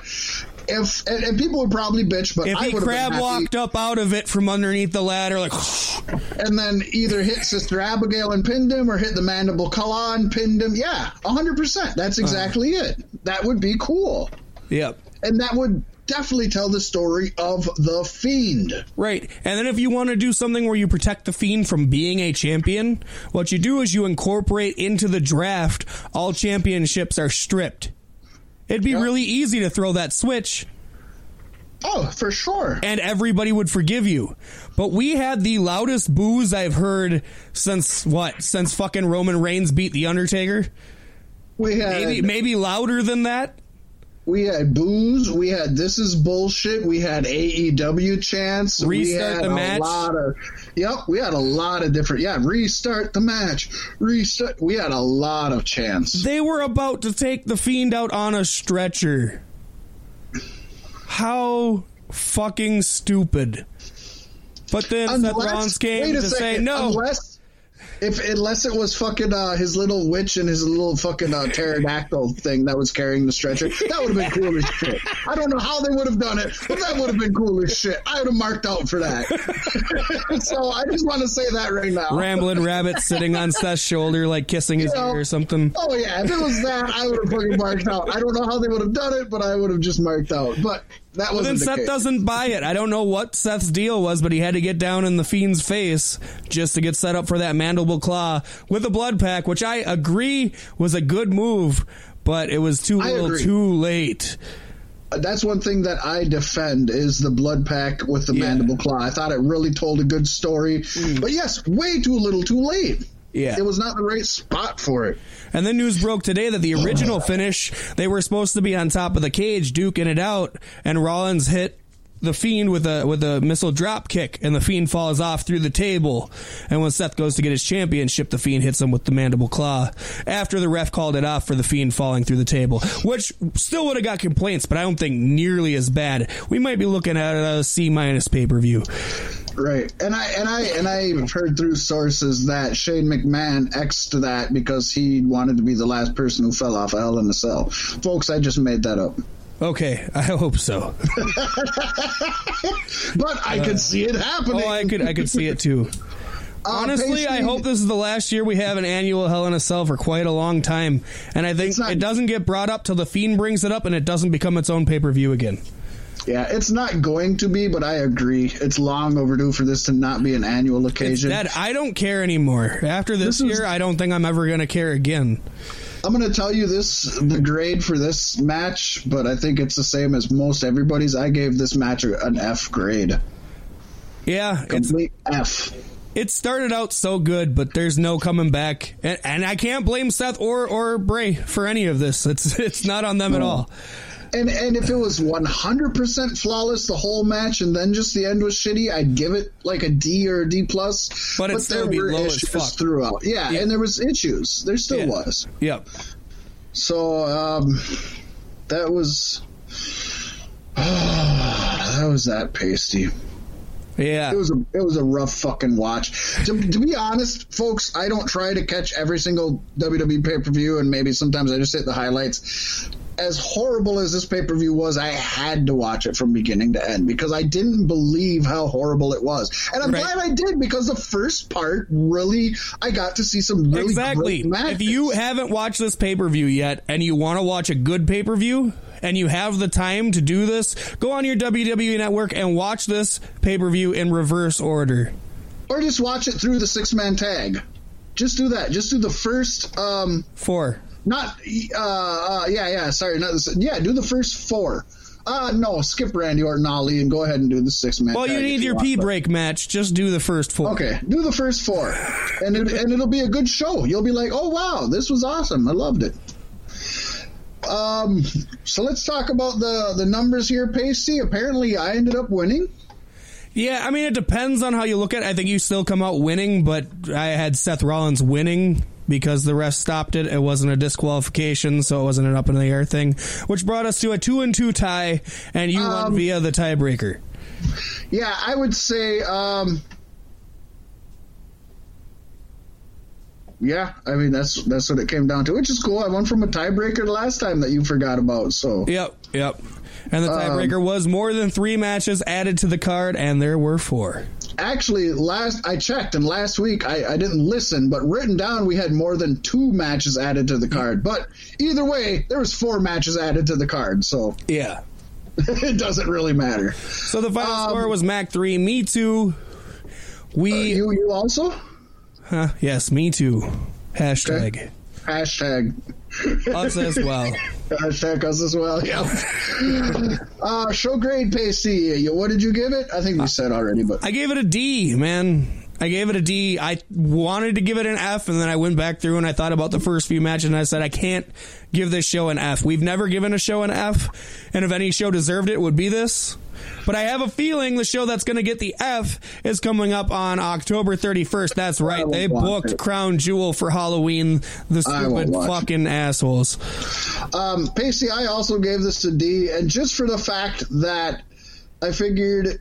if and, and people would probably bitch, but If I he crab have been happy, walked up out of it from underneath the ladder, like, <sighs> and then either hit Sister Abigail and pinned him, or hit the mandible claw and pinned him. Yeah, hundred percent. That's uh-huh. exactly it. That would be cool, yep. and that would definitely tell the story of the Fiend. Right. And then if you want to do something where you protect the Fiend from being a champion, what you do is you incorporate into the draft all championships are stripped. It'd be Yep. really easy to throw that switch Oh, for sure. and everybody would forgive you. But we had the loudest boos I've heard since what? Since fucking Roman Reigns beat The Undertaker? We had Maybe maybe louder than that? We had booze. We had this is bullshit. We had AEW chants. we Restart had the a match. lot of. Yep, we had a lot of different. Yeah, restart the match. Restart. We had a lot of chants. They were about to take the fiend out on a stretcher. How fucking stupid. But then Seth Rollins came to say no. Unless, if unless it was fucking uh, his little witch and his little fucking uh, pterodactyl thing that was carrying the stretcher, that would have been cool as shit. I don't know how they would have done it, but that would have been cool as shit. I would have marked out for that. <laughs> so I just want to say that right now. Rambling rabbit sitting on Seth's shoulder, like kissing his You know, ear or something. Oh yeah, if it was that, I would have fucking marked out. I don't know how they would have done it, but I would have just marked out. But that wasn't then the Seth case. doesn't buy it. I don't know what Seth's deal was, but he had to get down in the fiend's face just to get set up for that mandible claw with a blood pack, which I agree was a good move, but it was too little, too late. Uh, that's one thing that I defend is the blood pack with the Yeah. mandible claw. I thought it really told a good story, mm. but yes, way too little, too late. Yeah. It was not the right spot for it. And then news broke today that the original <sighs> finish, they were supposed to be on top of the cage, duking it out, and Rollins hit the fiend with a with a missile drop kick, and the fiend falls off through the table. And when Seth goes to get his championship, the fiend hits him with the mandible claw. After the ref called it off for the fiend falling through the table, which still would have got complaints, but I don't think nearly as bad. We might be looking at a C minus pay per view. Right, and I and I and I've heard through sources that Shane McMahon xed that because he wanted to be the last person who fell off a Hell in a Cell. Folks, I just made that up. Okay, I hope so. <laughs> but I could see it happening. Oh, I could I could see it too. <laughs> Uh, Honestly, I hope this is the last year we have an annual Hell in a Cell for quite a long time, and I think not- it doesn't get brought up till the Fiend brings it up, and it doesn't become its own pay per view again. Yeah, it's not going to be, but I agree. It's long overdue for this to not be an annual It's occasion. dead. I don't care anymore. After this, This is- year, I don't think I'm ever going to care again. I'm going to tell you this the grade for this match, but I think it's the same as most everybody's. I gave this match an F grade. Yeah, it's Complete F. it started out so good, but there's no coming back, and, and I can't blame Seth or or Bray for any of this. It's <laughs> it's not on them at all. And and if it was 100% flawless the whole match and then just the end was shitty, I'd give it like a D or a D plus. But be low as issues throughout. Yeah, Yeah. and there was issues. There still Yeah. was. Yep. So um, that was <sighs> that was that Paystee. Yeah. It was a it was a rough fucking watch. To, to be honest, folks, I don't try to catch every single WWE pay per view, and maybe sometimes I just hit the highlights. As horrible as this pay per view was, I had to watch it from beginning to end because I didn't believe how horrible it was, and I'm Right. glad I did because the first part really I got to see some really exactly. If you haven't watched this pay per view yet and you want to watch a good pay per view and you have the time to do this, go on your WWE network and watch this pay per view in reverse order. or just watch it through the six man tag. Just do that. Just do the first um, Four. Not, uh, uh, yeah, yeah, sorry, not this. Yeah, do the first four. Uh, no, skip Randy Orton Ali and go ahead and do the six man. Well, you need your want, pee but- break match. Just do the first four. Okay, do the first four, and it, and it'll be a good show. You'll be like, oh wow, this was awesome. I loved it. Um, so let's talk about the the numbers here, Paystee. Apparently, I ended up winning. Yeah, I mean, it depends on how you look at it. I think you still come out winning, but I had Seth Rollins winning because the ref stopped it. It wasn't a disqualification, so it wasn't an up in the air thing, which brought us to a two and two tie, and you won Um, via the tiebreaker. Yeah, I would say, um, yeah, I mean that's that's what it came down to, which is cool. I won from a tiebreaker the last time that you forgot about. So Yep, yep. And the Um, tiebreaker was more than three matches added to the card, and there were four. Actually, last I checked, and last week I, I didn't listen, but written down we had more than two matches added to the card. But either way, there was four matches added to the card, so Yeah. <laughs> it doesn't really matter. So the final Um, score was Mack three, me two. We You you also huh, yes, me too. Hashtag hashtag us as well. Hashtag us as well. Yeah. uh, show grade Paystee. What did you give it? I think we said already, but I gave it a D, man. I gave it a D. I wanted to give it an F, and then I went back through and I thought about the first few matches, and I said I can't give this show an F. We've never given a show an F, and if any show deserved it, it would be this. But I have a feeling the show that's going to get the F is coming up on October 31st. That's right. They booked it. Crown Jewel for Halloween. The stupid fucking assholes. um, Paystee, I also gave this a D, and just for the fact that I figured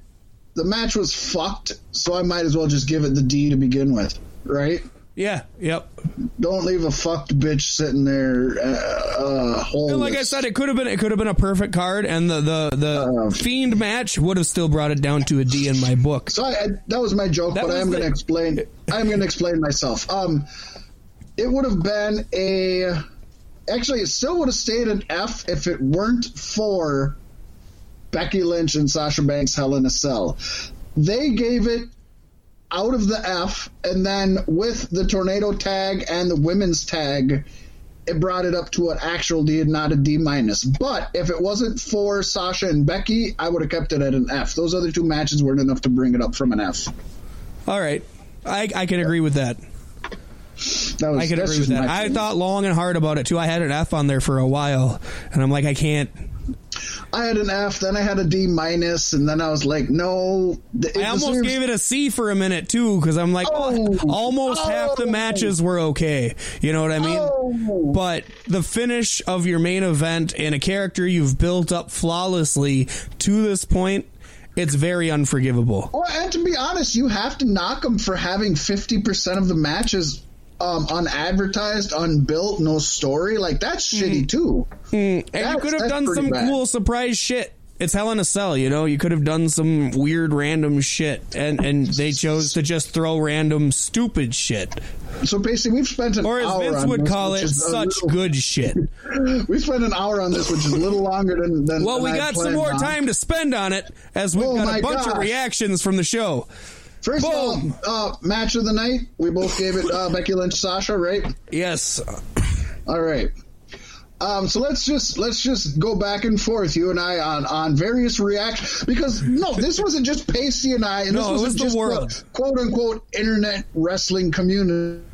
the match was fucked, so I might as well just give it the D to begin with, right? Yeah, yep. Don't leave a fucked bitch sitting there, uh, uh. Like I said, it could have been it could have been a perfect card, and the the the Uh, fiend match would have still brought it down to a D in my book. So I, I, that was my joke, That but I am going to explain. I am going to explain myself. Um, it would have been a. Actually, it still would have stayed an F if it weren't for Becky Lynch and Sasha Banks Hell in a Cell. They gave it out of the F, and then with the tornado tag and the women's tag, it brought it up to an actual D and not a D minus. But if it wasn't for Sasha and Becky, I would have kept it at an F. Those other two matches weren't enough to bring it up from an F. All right, I I can agree with that. That was, I can agree with that. I thought long and hard about it too. I had an F on there for a while, and I'm like, I can't. I had an F, then I had a D minus, and then I was like, no. I almost deserves- gave it a C for a minute too, because I'm like, oh, almost oh. half the oh. matches were okay. You know what I mean? Oh. But the finish of your main event and a character you've built up flawlessly to this point it's very unforgivable. Well, and to be honest, you have to knock them for having 50% of the matches um, unadvertised, unbuilt, no story. Like that's mm. shitty too. Mm. And that's, you could have done some bad. cool surprise shit. It's Hell in a Cell, you know. You could have done some weird, random shit, and and they chose to just throw random, stupid shit. So basically, we've spent an or as hour Vince would this, call it, such little, good shit. <laughs> we spent an hour on this, which is a little longer than. than well, than we got some more on. time to spend on it, as we've oh got a bunch gosh. of reactions from the show. First Boom. of all, uh, match of the night. We both gave it uh, Becky Lynch, Sasha, right? Yes. All right. Um, so let's just let's just go back and forth, you and I, on on various reactions. Because no, this wasn't just Paystee and I, and no, this was just the world. the quote unquote internet wrestling community.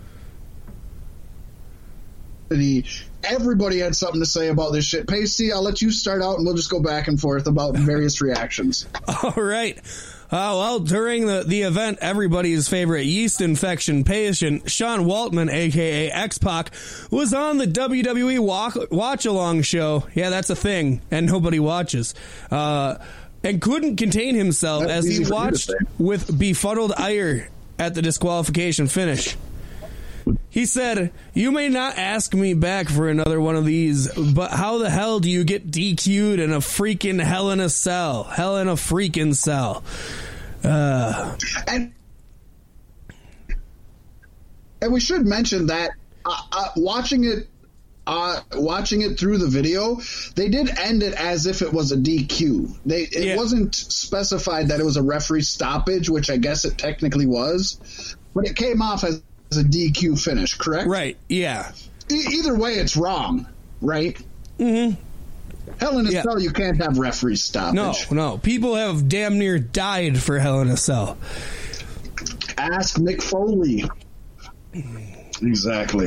Everybody had something to say about this shit. Paystee, I'll let you start out, and we'll just go back and forth about various reactions. <laughs> All right. Uh, well, during the, the event, everybody's favorite yeast infection patient, Sean Waltman, aka X Pac, was on the WWE walk, Watch Along show. Yeah, that's a thing, and nobody watches. Uh, and couldn't contain himself that's as he watched with befuddled ire at the disqualification finish. He said, You may not ask me back for another one of these, but how the hell do you get DQ'd in a freaking hell in a cell? Hell in a freaking cell. Uh, and and we should mention that uh, uh, watching it uh, watching it through the video, they did end it as if it was a DQ. They it yeah. wasn't specified that it was a referee stoppage, which I guess it technically was, but it came off as, as a DQ finish. Correct? Right. Yeah. E- either way, it's wrong. Right. Mm-hmm. Hell in a yeah. Cell, you can't have referee stoppage. No, no. People have damn near died for Hell in a Cell. Ask Mick Foley. Exactly.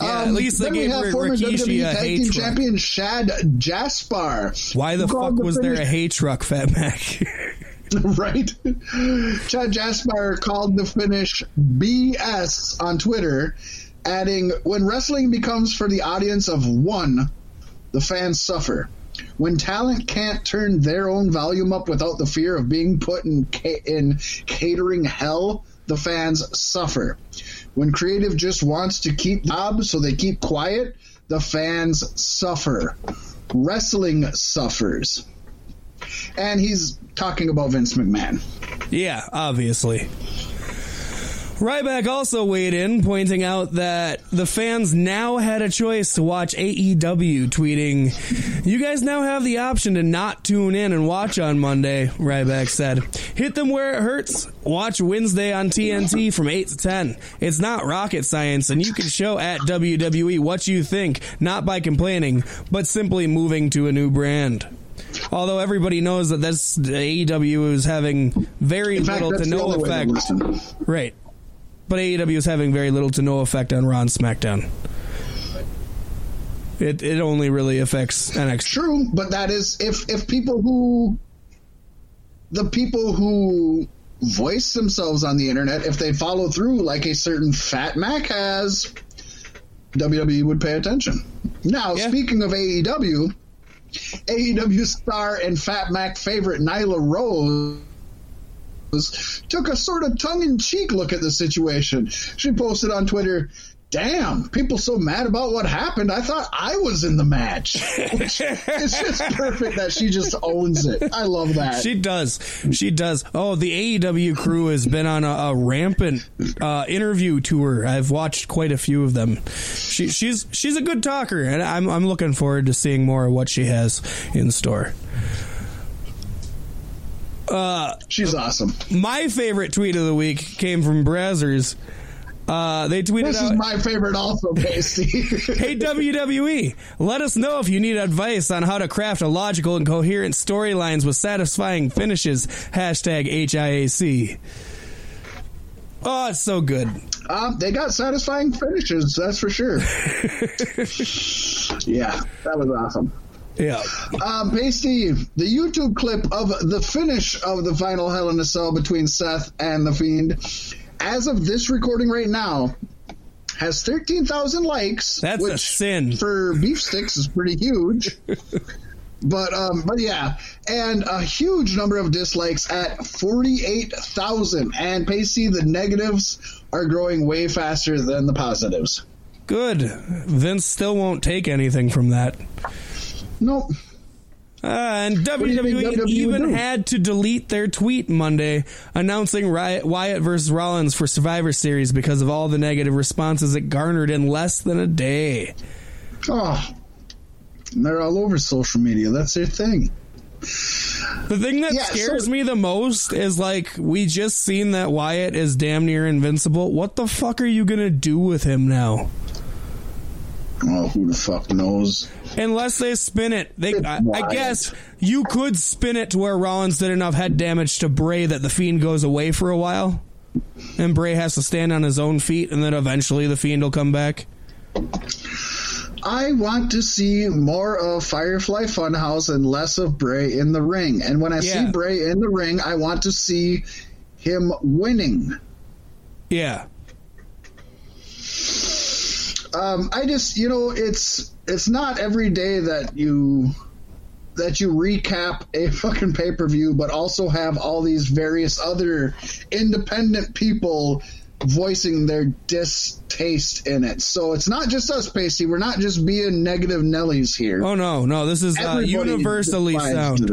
Yeah, um, at least they gave Rikishi a hay truck. champion Shad Gaspard. Why the fuck was finish- there a hay truck, Fat <laughs> Mack? <laughs> right? Shad Gaspard called the finish BS on Twitter, adding, "When wrestling becomes for the audience of one, the fans suffer. When talent can't turn their own volume up without the fear of being put in, ca- in catering hell, the fans suffer. When creative just wants to keep jobs so they keep quiet, the fans suffer. Wrestling suffers. And he's talking about Vince McMahon. Yeah, obviously. Ryback also weighed in, pointing out that the fans now had a choice to watch AEW, tweeting, You guys now have the option to not tune in and watch on Monday, Ryback said. Hit them where it hurts. Watch Wednesday on TNT from 8 to 10. It's not rocket science, and you can show at WWE what you think, not by complaining, but simply moving to a new brand. Although everybody knows that this AEW is having very fact, little to no effect. Right but AEW is having very little to no effect on Raw and SmackDown. It it only really affects NXT. True, but that is if if people who the people who voice themselves on the internet, if they follow through like a certain Fat Mack has, WWE would pay attention. Now, yeah. speaking of AEW, AEW star and Fat Mack favorite Nyla Rose took a sort of tongue in cheek look at the situation. She posted on Twitter, Damn, people so mad about what happened. I thought I was in the match. <laughs> it's just perfect that she just owns it. I love that. She does. She does. Oh, the AEW crew has been on a, a rampant uh, interview tour. I've watched quite a few of them. She, she's she's a good talker, and I'm I'm looking forward to seeing more of what she has in store. Uh, She's awesome. My favorite tweet of the week came from Brazzers. Uh, they tweeted this out, is my favorite also, Paystee. <laughs> hey, WWE, let us know if you need advice on how to craft a logical and coherent storylines with satisfying finishes. Hashtag HIAC. Oh, it's so good. Um, they got satisfying finishes, that's for sure. <laughs> yeah, that was awesome. Yeah. Um, Paystee, the YouTube clip of the finish of the final Hell in a Cell between Seth and The Fiend, as of this recording right now, has 13,000 likes. That's a sin. For beef sticks is pretty huge. <laughs> but um, but yeah, and a huge number of dislikes at 48,000. And Paystee, the negatives are growing way faster than the positives. Good. Vince still won't take anything from that. Nope. Uh, and WWE, WWE even do? had to delete their tweet Monday announcing Riot, Wyatt versus Rollins for Survivor Series because of all the negative responses it garnered in less than a day. Oh, they're all over social media. That's their thing. The thing that Yeah, scares so- me the most is like we just seen that Wyatt is damn near invincible. What the fuck are you gonna do with him now? Oh, who the fuck knows? Unless they spin it, they I, I guess you could spin it to where Rollins did enough head damage to Bray that the Fiend goes away for a while, and Bray has to stand on his own feet, and then eventually the Fiend will come back. I want to see more of Firefly Funhouse and less of Bray in the ring. And when I Yeah. see Bray in the ring, I want to see him winning. Yeah, Um, I just, you know, it's it's not every day that you that you recap a <laughs> fucking pay per view, but also have all these various other independent people voicing their distaste in it. So it's not just us, Paystee. We're not just being negative Nellies here. Oh no, no, this is uh, universally sound.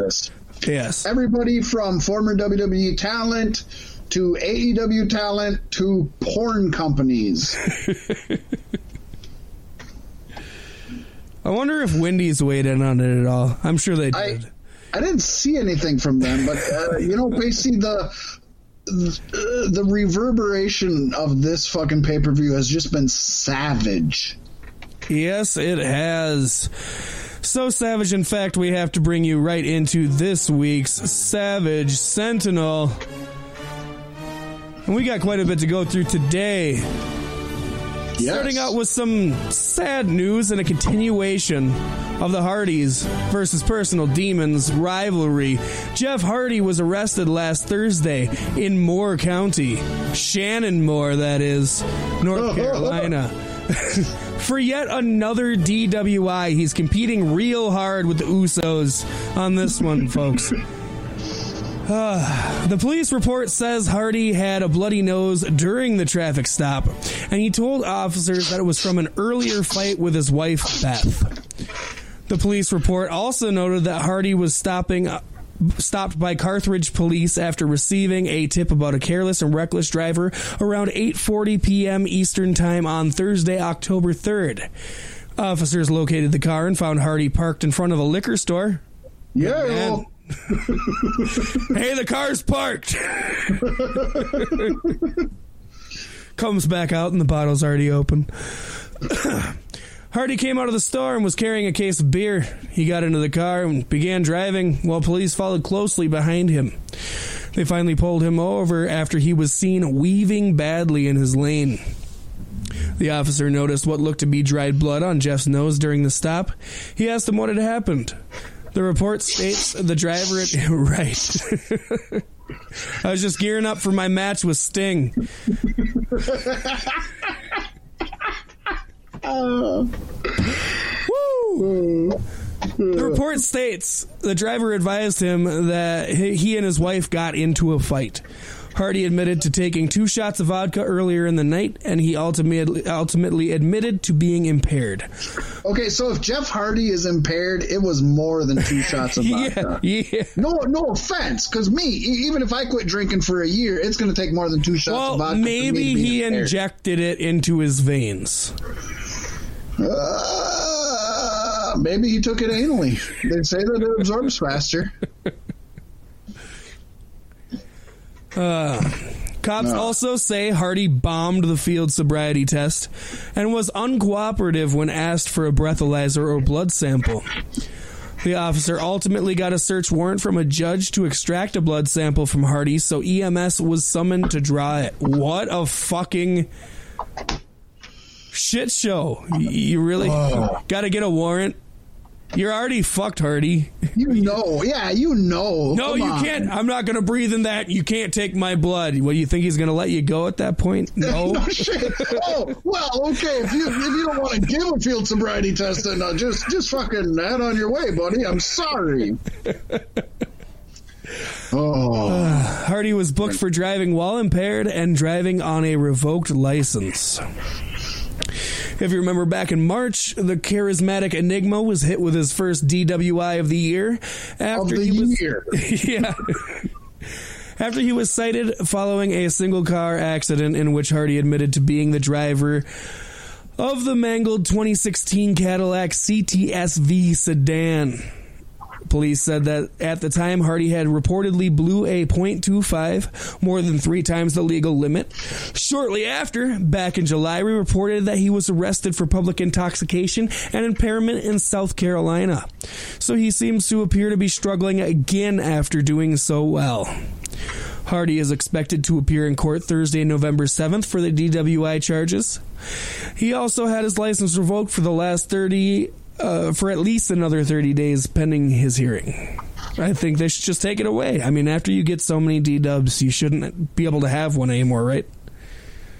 Yes. Everybody from former WWE talent to AEW talent to porn companies. <laughs> I wonder if Wendy's weighed in on it at all. I'm sure they I did. I didn't see anything from them, but uh, you know, basically the the the reverberation of this fucking pay per view has just been savage. Yes, it has. So savage, in fact, we have to bring you right into this week's Savage Sentinel. And we got quite a bit to go through today. Yes. Starting out with some sad news and a continuation of the Hardys versus Personal Demons rivalry. Jeff Hardy was arrested last Thursday in Moore County, Shannon Moore, that is, North oh, Carolina. Oh. <laughs> For yet another DWI, he's competing real hard with the Usos on this one, folks. <laughs> <sighs> The police report says Hardy had a bloody nose during the traffic stop, and he told officers that it was from an earlier fight with his wife, Beth. The police report also noted that Hardy was stopping stopped by Carthage police after receiving a tip about a careless and reckless driver around 8:40 p.m. Eastern Time on Thursday, October 3rd. Officers located the car and found Hardy parked in front of a liquor store. Yeah, <laughs> hey, the car's parked. <laughs> Comes back out and the bottle's already open. <coughs> Hardy came out of the store and was carrying a case of beer. He got into the car and began driving while police followed closely behind him. They finally pulled him over after he was seen weaving badly in his lane. The officer noticed what looked to be dried blood on Jeff's nose during the stop. He asked him what had happened. The report states the driver. <laughs> right. <laughs> I was just gearing up for my match with Sting. <laughs> Woo! The report states the driver advised him that he and his wife got into a fight. Hardy admitted to taking two shots of vodka earlier in the night, and he ultimately ultimately admitted to being impaired. okay. So if Jeff Hardy is impaired, it was more than two <laughs> shots of vodka. yeah. No, no offense, because me, even if I quit drinking for a year, it's going to take more than two shots of Well, vodka. for maybe he impaired. injected it into his veins. Uh, maybe he took it anally. They say that it absorbs faster. <laughs> Uh, cops also say Hardy bombed the field sobriety test and was uncooperative when asked for a breathalyzer or blood sample. The officer ultimately got a search warrant from a judge to extract a blood sample from Hardy, so EMS was summoned to draw it. What a fucking shit show. You really got to get a warrant? You're already fucked, Hardy. You know, yeah, you know. No, Come you on. can't. I'm not going to breathe in that. You can't take my blood. What do you think he's going to let you go at that point? <laughs> No. No shit. Oh well, okay. If you if you don't want to give a field sobriety test, then uh, just just fucking head on your way, buddy. I'm sorry. <sighs> Oh, Hardy was booked for driving while impaired and driving on a revoked license. If you remember back in March, the charismatic Enigma was hit with his first DWI of the year after the he was year. <laughs> yeah. After he was cited following a single car accident in which Hardy admitted to being the driver of the mangled 2016 Cadillac CTSV sedan. Police said that at the time Hardy had reportedly blew a .25, more than three times the legal limit. Shortly after, back in July, we reported that he was arrested for public intoxication and impairment in South Carolina. So he seems to appear to be struggling again after doing so well. Hardy is expected to appear in court Thursday, November 7th for the DWI charges. He also had his license revoked for the last 30 uh, for at least another 30 days pending his hearing. I think they should just take it away. I mean, after you get so many D dubs, you shouldn't be able to have one anymore, right?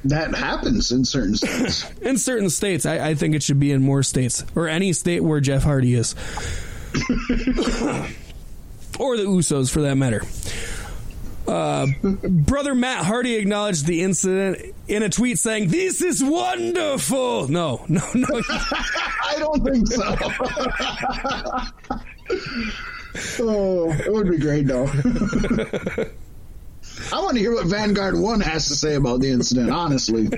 that happens in certain states. <laughs> In certain states, I, I think it should be in more states, or any state where Jeff Hardy is, <laughs> or the Usos for that matter. Uh, brother Matt Hardy acknowledged the incident in a tweet saying, "This is wonderful." No, no, no. <laughs> I don't think so. <laughs> oh, it would be great though. I want to hear what Vanguard One has to say about the incident. Honestly,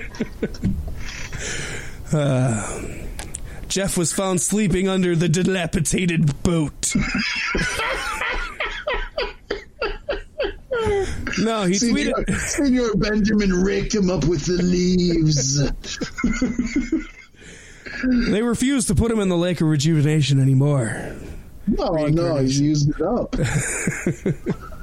Jeff was found sleeping under the dilapidated boat. <laughs> no, he Senior, tweeted. Señor Benjamin raked him up with the leaves. They refused to put him in the lake of rejuvenation anymore. No, no, he's used it up. <laughs>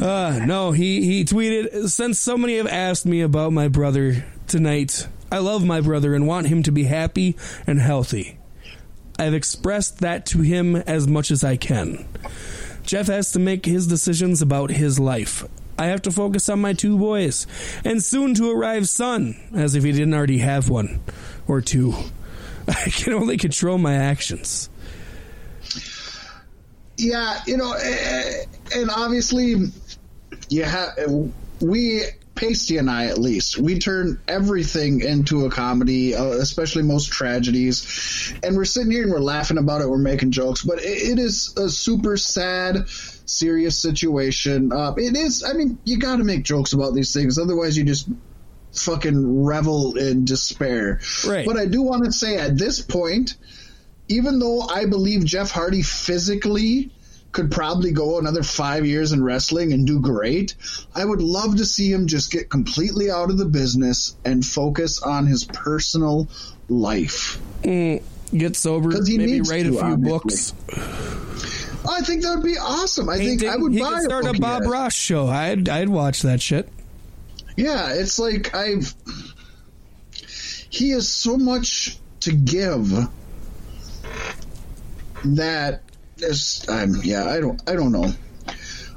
Uh, no, he, he tweeted, since so many have asked me about my brother tonight, I love my brother and want him to be happy and healthy. I've expressed that to him as much as I can. Jeff has to make his decisions about his life. I have to focus on my two boys and soon to arrive son, as if he didn't already have one or two. <laughs> I can only control my actions. Yeah, you know, and obviously, you have we Paystee and I at least we turn everything into a comedy, uh, especially most tragedies, and we're sitting here and we're laughing about it, we're making jokes, but it, it is a super sad, serious situation. Uh, it is. I mean, you got to make jokes about these things, otherwise you just fucking revel in despair. Right. But I do want to say at this point even though I believe Jeff Hardy physically could probably go another five years in wrestling and do great, I would love to see him just get completely out of the business and focus on his personal life. Mm, get sober, maybe write a few obviously. books. I think that would be awesome. I He think did- I would he buy could start a, a Bob yet. Ross show. I'd I'd watch that shit. Yeah, it's like I've. He has so much to give that is. I'm. Yeah, I don't. I don't know.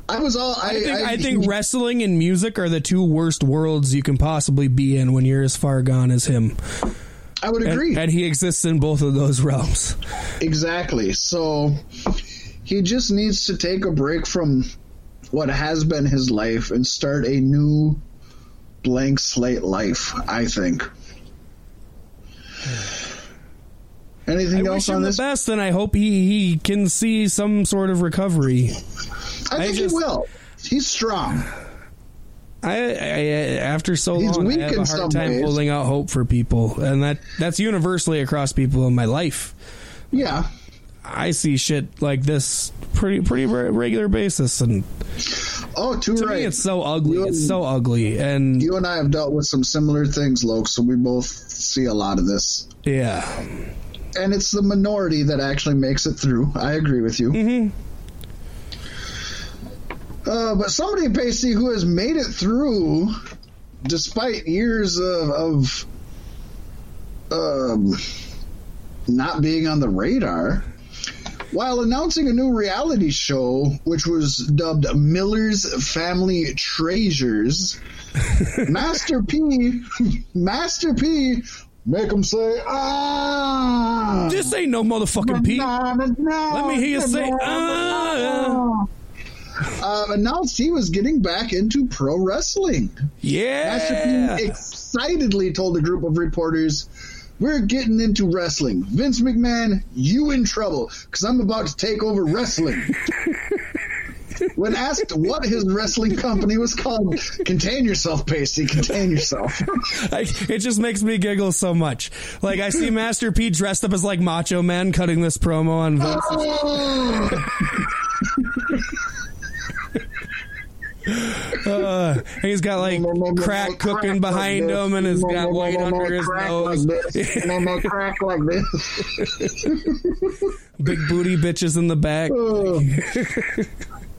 I was all. I, I think, I, think <laughs> wrestling and music are the two worst worlds you can possibly be in when you're as far gone as him. I would And, agree. and he exists in both of those realms. Exactly. So he just needs to take a break from what has been his life and start a new blank slate life, I think. Anything I else wish him on the best, and I hope he, he can see some sort of recovery. I think just- he will. He's strong. I, I after so He's long, I have a hard time ways. holding out hope for people, and that that's universally across people in my life. Yeah. I see shit like this pretty pretty regular basis, and Oh, too to right. me, it's so ugly. You- It's so ugly, and you and I have dealt with some similar things, Loke, so we both see a lot of this. yeah, And it's the minority that actually makes it through. I agree with you. Mhm. Uh, but somebody, Paystee, who has made it through despite years of, of um, not being on the radar. While announcing a new reality show, which was dubbed Miller's Family Treasures, <laughs> Master P, <laughs> Master P, make them say ah. This ain't no motherfucking Pete. Let me hear you say ah. Uh, announced he was getting back into pro wrestling. Master Yeah. P excitedly told a group of reporters, "We're getting into wrestling. Vince McMahon, you in trouble because I'm about to take over wrestling." <laughs> when asked what his wrestling company was called, contain yourself, Paystee. Contain yourself. I, it just makes me giggle so much. Like I see Master P dressed up as like Macho Man cutting this promo on Vince. Uh, and he's got like crack cooking behind him, and he's got white under his nose. No more crack like this. Big booty bitches in the back.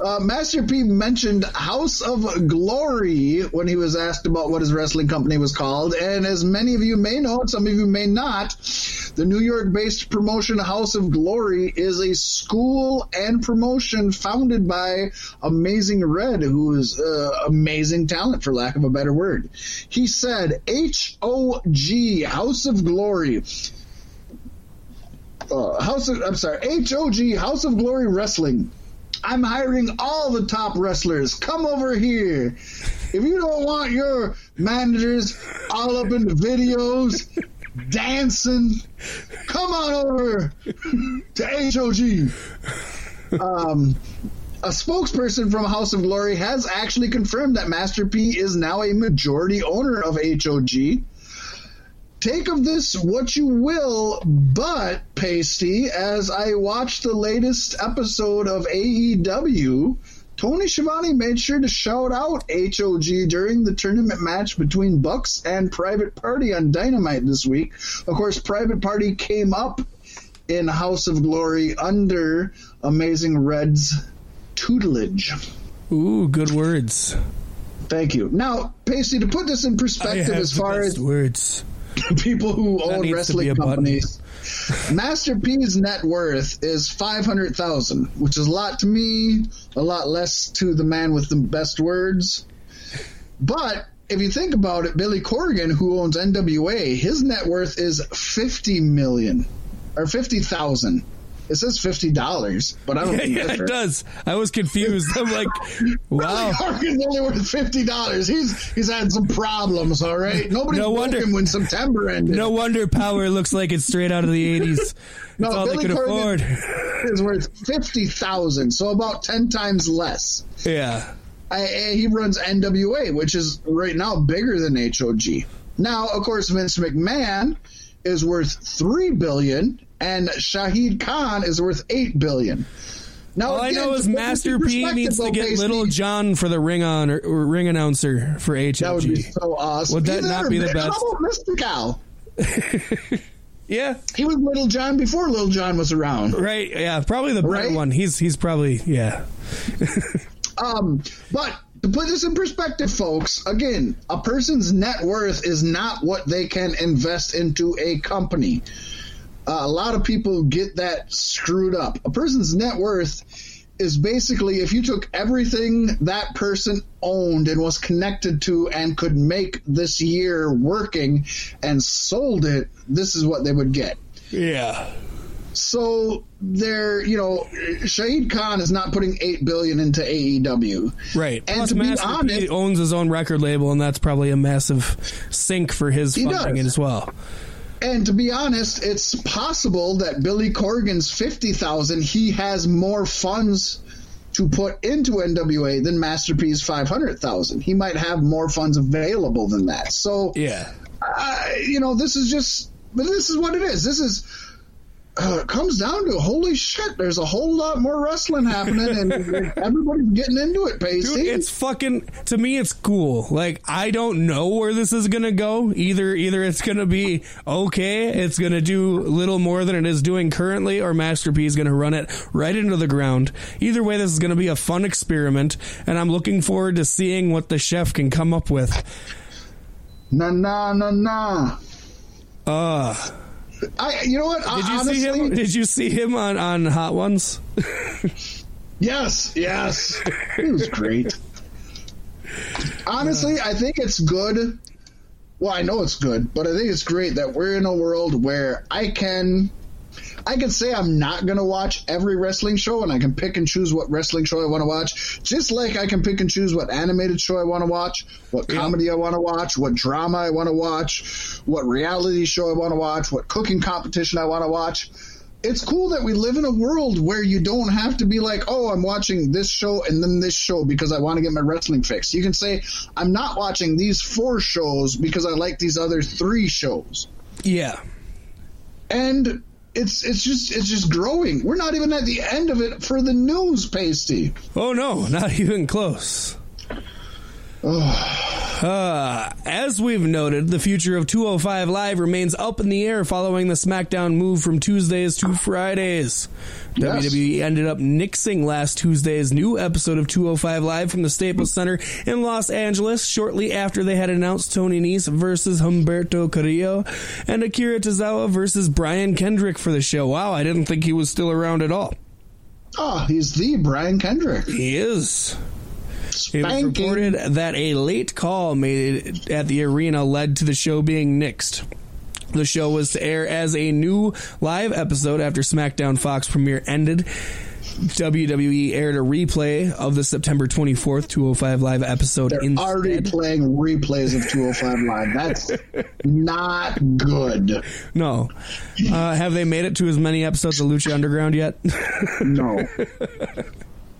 Uh, Master P mentioned House of Glory when he was asked about what his wrestling company was called. And as many of you may know, and some of you may not, the New York based promotion House of Glory is a school and promotion founded by Amazing Red, who is uh, amazing talent, for lack of a better word. He said, H O G, House of Glory. Uh, House of, I'm sorry, HOG, House of Glory Wrestling. I'm hiring all the top wrestlers. Come over here. If you don't want your managers all up in the videos, dancing, come on over to HOG. Um, a spokesperson from House of Glory has actually confirmed that Master P is now a majority owner of HOG. Take of this what you will, but Paystee, as I watched the latest episode of AEW, Tony Schiavone made sure to shout out HOG during the tournament match between Bucks and Private Party on Dynamite this week. Of course, Private Party came up in House of Glory under Amazing Red's tutelage. Ooh, good words. Thank you. Now, Paystee, to put this in perspective, as far as words. <laughs> people who That own needs to be wrestling companies. Master P's net worth is five hundred thousand, which is a lot to me, a lot less to the man with the best words. But if you think about it, Billy Corgan, who owns NWA, his net worth is fifty million or fifty thousand. It says fifty dollars, but I don't Yeah, think yeah, it does. I was confused. I'm like, <laughs> wow. Corgan's only worth fifty dollars. He's he's had some problems. All right, nobody No wonder- him when September ended. No wonder Power looks like it's straight out of the 80s. <laughs> No, That's all Billy they could Corgan- afford. is worth fifty thousand, so about ten times less. Yeah. I, I- he runs NWA, which is right now bigger than HOG. Now, of course, Vince McMahon is worth three billion, and Shahid Khan is worth eight billion. Now, All I know is Master P needs to get Little John for the ring on or, or ring announcer for HOG. That would be so awesome. Would that not be the best? How about Mr. Cal? <laughs> yeah, He was Little John before Little John was around. right. Yeah, probably the better Right? one. He's he's probably yeah. <laughs> Um, but to put this in perspective, folks, again, a person's net worth is not what they can invest into a company. Uh, a lot of people get that screwed up. A person's net worth is basically if you took everything that person owned and was connected to and could make this year working and sold it, this is what they would get. Yeah. So they're, you know, Shahid Khan is not putting eight billion into AEW. Right. And Plus, to be Master honest- he owns his own record label, and that's probably a massive sink for his funding does. as well. And to be honest, it's possible that Billy Corgan's fifty thousand, he has more funds to put into NWA than Master P's five hundred thousand. He might have more funds available than that. So, Yeah. uh, you know, this is just, but this is what it is. This is. Uh, it <clears throat> comes down to holy shit. There's a whole lot more wrestling happening, and <laughs> everybody's getting into it. Paystee. Dude, it's fucking to me it's cool. Like I don't know where this is gonna go. Either either it's gonna be okay, it's gonna do a little more than it is doing currently, or Master P is gonna run it right into the ground. Either way, this is gonna be a fun experiment, and I'm looking forward to seeing what the chef can come up with. na na na na. Uh I, you know what? Did you Honestly, see him? Did you see him on on Hot Ones? Yes, yes. <laughs> It was great. Honestly, I think it's good. Well, I know it's good, but I think it's great that we're in a world where I can I can say I'm not going to watch every wrestling show and I can pick and choose what wrestling show I want to watch, just like I can pick and choose what animated show I want to watch, what comedy I want to watch, what drama I want to watch, what reality show I want to watch, what cooking competition I want to watch it's cool that we live in a world where you don't have to be like, oh, I'm watching this show and then this show because I want to get my wrestling fix. You can say, I'm not watching these four shows because I like these other three shows. Yeah. And it's it's just it's just growing. We're not even at the end of it for the news, Paystee. Oh no, not even close. <sighs> Uh, as we've noted, the future of 205 Live remains up in the air following the SmackDown move from Tuesdays to Fridays. Yes. WWE ended up nixing last Tuesday's new episode of 205 Live from the Staples Center in Los Angeles shortly after they had announced Tony Nese versus Humberto Carrillo and Akira Tozawa versus Brian Kendrick for the show. Wow, I didn't think he was still around at all. Oh, he's the Brian Kendrick. He is. It was reported that a late call made at the arena led to the show being nixed. The show was to air as a new live episode after SmackDown Fox premiere ended. WWE aired a replay of the September 24th 205 live episode They're instead. already playing replays of 205 Live. That's <laughs> not good. no. Uh, have they made it to as many episodes of Lucha Underground yet? No. <laughs>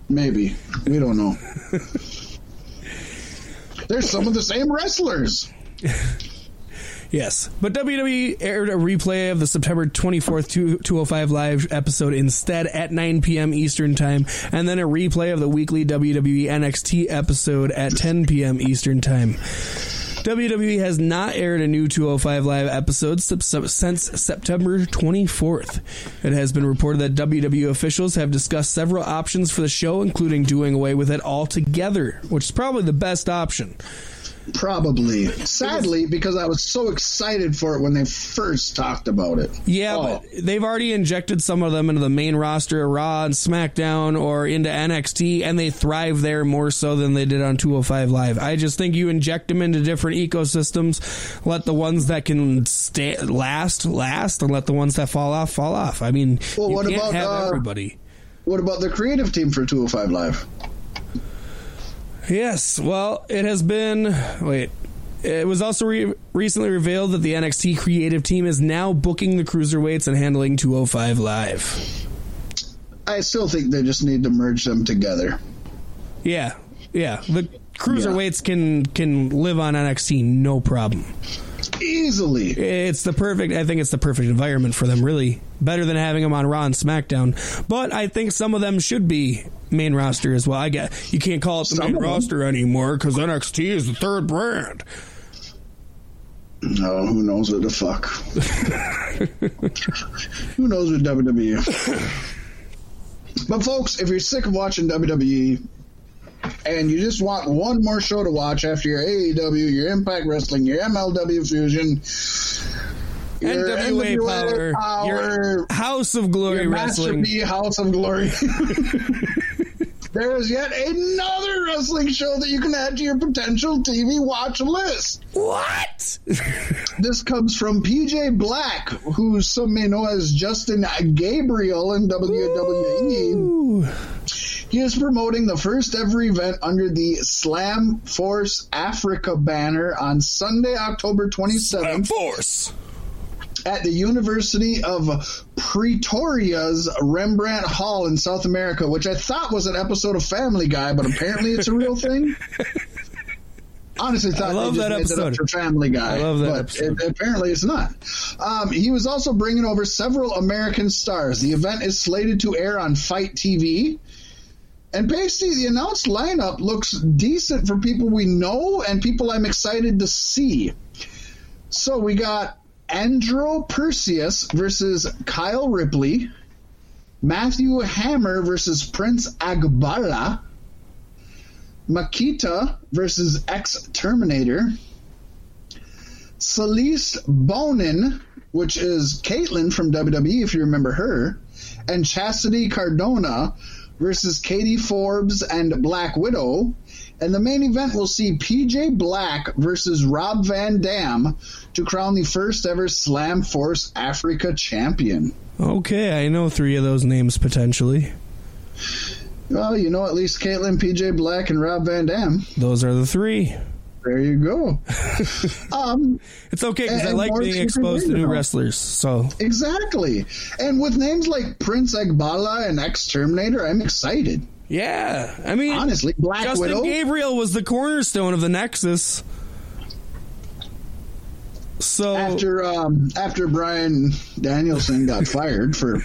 Maybe. We don't know. There's some of the same wrestlers. <laughs> Yes, but WWE aired a replay of the September 24th, 2- 205 live episode instead at 9 p.m. Eastern Time, and then a replay of the weekly WWE NXT episode at 10 p.m. Eastern Time. WWE has not aired a new 205 live episode since September 24th. It has been reported that WWE officials have discussed several options for the show, including doing away with it altogether, which is probably the best option. Probably. Sadly, because I was so excited for it when they first talked about it. Yeah, Oh. but they've already injected some of them into the main roster, Raw and SmackDown, or into NXT, and they thrive there more so than they did on 205 Live. I just think you inject them into different ecosystems, let the ones that can stay last last, and let the ones that fall off fall off. I mean, Well, you what can't about, have uh, everybody. What about the creative team for 205 Live? Yes, well, it has been. Wait. It was also re- recently revealed that the NXT creative team is now booking the cruiserweights and handling 205 Live. I still think they just need to merge them together. Yeah, yeah. The cruiserweights can can live on NXT no problem. Easily. It's the perfect. I think it's the perfect environment for them. Really, better than having them on Raw and SmackDown. But I think some of them should be main roster as well. I get you can't call it the Some main roster anymore because NXT is the third brand. No, who knows what the fuck? <laughs> who knows what WWE? but folks, if you're sick of watching WWE and you just want one more show to watch after your AEW, your Impact Wrestling, your MLW Fusion, your NWA Power, your House of Glory Wrestling. B House of Glory. <laughs> there is yet another wrestling show that you can add to your potential TV watch list. What? <laughs> This comes from PJ Black, who some may know as Justin Gabriel in WWE. Ooh. He is promoting the first ever event under the Slam Force Africa banner on Sunday, October 27th Slam Force. at the University of Pretoria's Rembrandt Hall in South America, which I thought was an episode of Family Guy, but apparently it's a real thing. <laughs> Honestly, thought I love they just that made episode. up for Family Guy. I love that but episode. It, apparently it's not. Um, he was also bringing over several American stars. The event is slated to air on Fight TV. And basically, the announced lineup looks decent for people we know and people I'm excited to see. So we got Andro Perseus versus Kyle Ripley, Matthew Hammer versus Prince Agbala, Makita versus X Terminator, Celeste Bonin which is Kaitlyn from WWE, if you remember her, and Chastity Cardona versus Katie Forbes and Black Widow. And the main event will see PJ Black versus Rob Van Dam to crown the first ever Slam Force Africa champion. Okay, I know three of those names potentially. Well, you know at least Kaitlyn, PJ Black, and Rob Van Dam. Those are the three. There you go. <laughs> um, It's okay because I like being exposed to new wrestlers. So exactly. And with names like Prince Agbala and Ex Terminator, I'm excited. yeah, I mean, Honestly, Black Justin Widow. Gabriel was the cornerstone of the Nexus. So after um, after Bryan Danielson got <laughs> fired for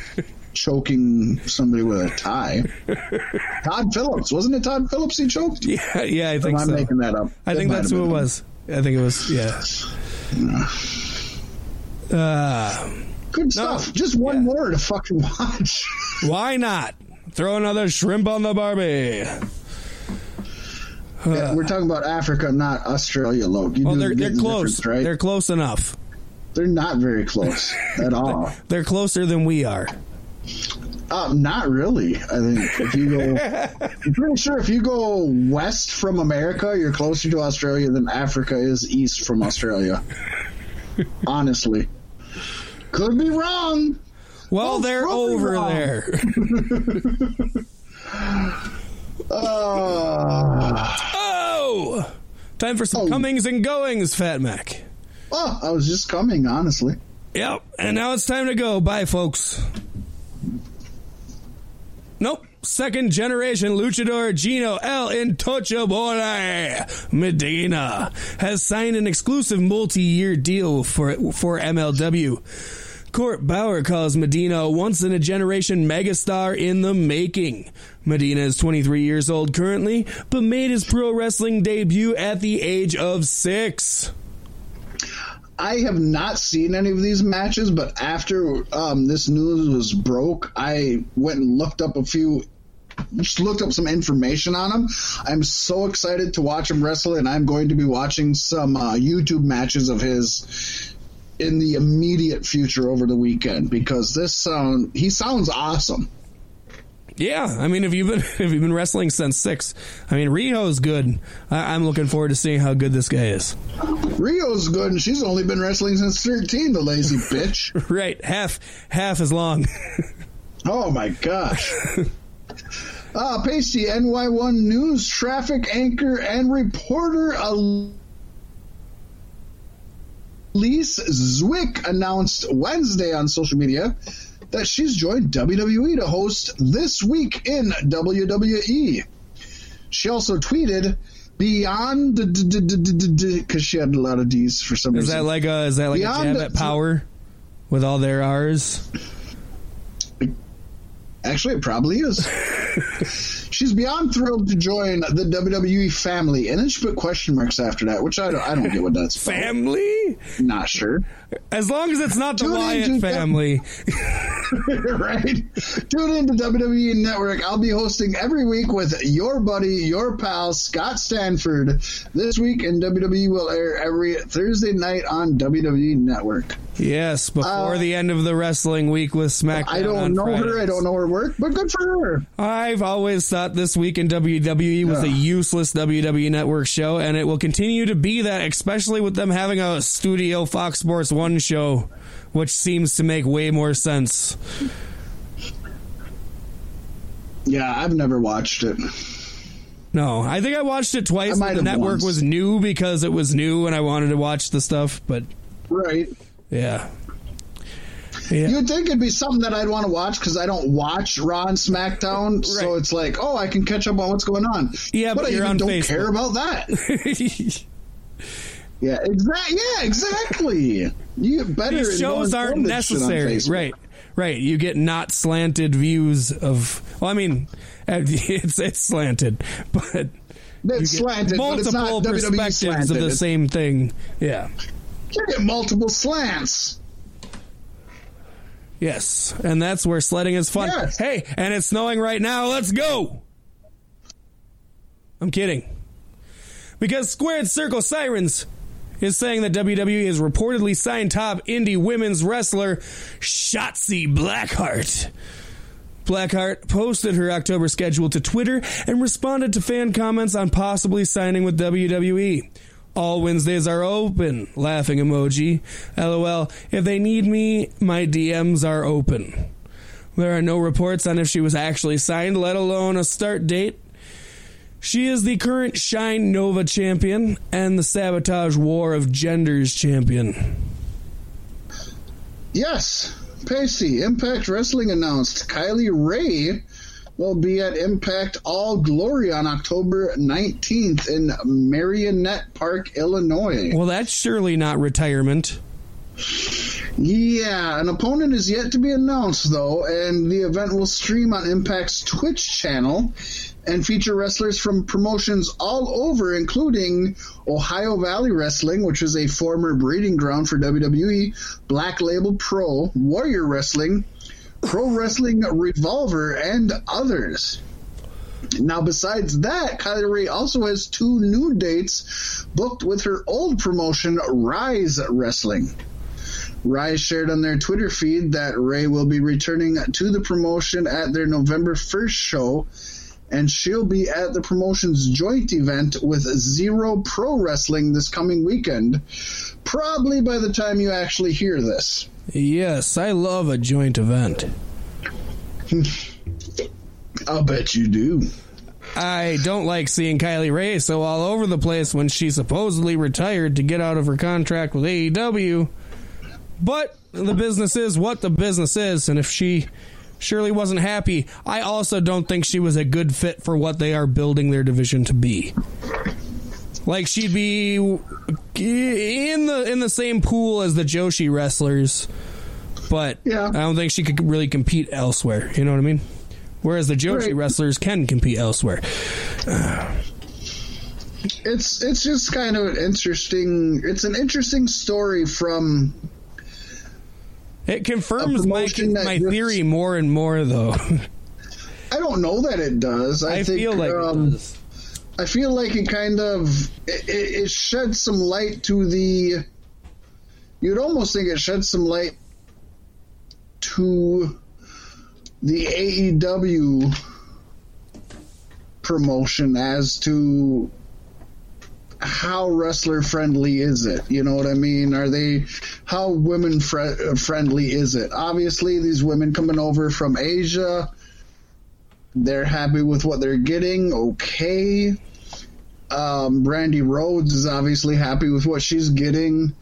choking somebody with a tie. <laughs> Todd Phillips, wasn't it Todd Phillips he choked? yeah, yeah, I think am I so. making that up? I That think that's who it was. I think it was yeah. <sighs> Uh, Good stuff. Just one Yeah. more to fucking watch. <laughs> why not throw another shrimp on the Barbie? Yeah, we're talking about Africa, not Australia, Loke. You Well, they're they're close. right? They're close enough. They're not very close at <laughs> all. They're closer than we are. Uh, not really. I think if you go, <laughs> I'm pretty sure if you go west from America, you're closer to Australia than Africa is east from Australia. <laughs> Honestly, could be wrong. Well, they're over wrong. there. Uh, <laughs> oh, time for some Oh. comings and goings, Fat Mack. oh, I was just coming. Honestly, Yep, and now it's time to go. Bye, folks. Nope. Second generation luchador Gino El Intocable Medina has signed an exclusive multi-year deal for for MLW. Court Bauer calls Medina once in a generation megastar in the making. Medina is 23 years old currently, but made his pro wrestling debut at the age of six. I have not seen any of these matches, but after um, this news was broke, I went and looked up a few. Just looked up some information on him. I'm so excited to watch him wrestle, and I'm going to be watching some uh, YouTube matches of his in the immediate future over the weekend because this sound he sounds awesome. Yeah, I mean, if you've been <laughs> if you've been wrestling since six, I mean, Rio's good. I, I'm looking forward to seeing how good this guy is. Rio's good, and she's only been wrestling since 13. The lazy <laughs> bitch. Right, half half as long. <laughs> Oh my gosh. Uh, Paystee, NY1 News traffic anchor and reporter Elise Zwick announced Wednesday on social media that she's joined WWE to host This Week in WWE. She also tweeted, Beyond, because she had a lot of D's for some reason. Is that like a is that like Beyond a jab at power with all their R's? Actually, it probably is. <laughs> She's beyond thrilled to join the WWE family, and then she put question marks after that, which I don't, I don't get what that's about. Family? Not sure. As long as it's not the Tune Wyatt family. <laughs> right? Tune in to WWE Network. I'll be hosting every week with your buddy, your pal, Scott Stanford. This week in WWE will air every Thursday night on WWE Network. Yes, before Uh, the end of the wrestling week with SmackDown. I don't on know her. I don't know her work, but good for her. I've always thought this week in WWE was a useless WWE Network show, and it will continue to be that, especially with them having a studio Fox Sports One show, which seems to make way more sense. Yeah, I've never watched it. No, I think I watched it twice. I when might The network once. was new because it was new, and I wanted to watch the stuff. But Right. yeah, yeah, You would think it'd be something that I'd want to watch because I don't watch Raw and SmackDown, so it's like, oh, I can catch up on what's going on. Yeah, but I you're even on don't Facebook. care about that. <laughs> Yeah, exactly. Yeah, exactly. You get better. These shows aren't all this shit on necessary, right? Right, you get not slanted views of. Well, I mean, <laughs> it's it's slanted, but It's slanted, but it's multiple not WWE perspectives slanted. of the It's- same thing. Yeah. You get multiple slants. Yes, and that's where sledding is fun. Yes. Hey, and it's snowing right now. Let's go. I'm kidding. Because Squared Circle Sirens is saying that WWE has reportedly signed top indie women's wrestler Shotzi Blackheart. Blackheart posted her October schedule to Twitter and responded to fan comments on possibly signing with WWE. All Wednesdays are open. Laughing emoji. LOL. If they need me, my DMs are open. There are no reports on if she was actually signed, let alone a start date. She is the current Shine Nova champion and the Sabotage War of Genders champion. Yes, Paystee, Impact Wrestling announced Kylie Rae will be at Impact All Glory on October 19th in Merrionette Park, Illinois. Well, that's surely not retirement. Yeah, an opponent is yet to be announced, though, and the event will stream on Impact's Twitch channel and feature wrestlers from promotions all over, including Ohio Valley Wrestling, which is a former breeding ground for WWE, Black Label Pro, Warrior Wrestling, Pro Wrestling Revolver, and others. Now, besides that, Kylie Rae also has two new dates booked with her old promotion, Rise Wrestling. Rise shared on their Twitter feed that Rae will be returning to the promotion at their November 1st show, and she'll be at the promotion's joint event with Zero Pro Wrestling this coming weekend, probably by the time you actually hear this. Yes, I love a joint event. <laughs> I'll bet you do. I don't like seeing Kylie Rae so all over the place when she supposedly retired to get out of her contract with AEW. But the business is what the business is, and if she surely wasn't happy, I also don't think she was a good fit for what they are building their division to be. Like she'd be in the in the same pool as the Joshi wrestlers, but Yeah. I don't think she could really compete elsewhere. You know what I mean? Whereas the Joshi Right. wrestlers can compete elsewhere. It's it's just kind of an interesting. It's an interesting story from It confirms my my theory more and more, though. <laughs> I don't know that it does. I, I think, feel like um. I feel like it kind of it, it, sheds some light to the. You'd almost think it sheds some light to the AEW promotion as to how wrestler friendly is it? You know what I mean? Are they how women fri friendly is it? Obviously, these women coming over from Asia, they're happy with what they're getting. Okay. Um, Brandi Rhodes is obviously happy with what she's getting.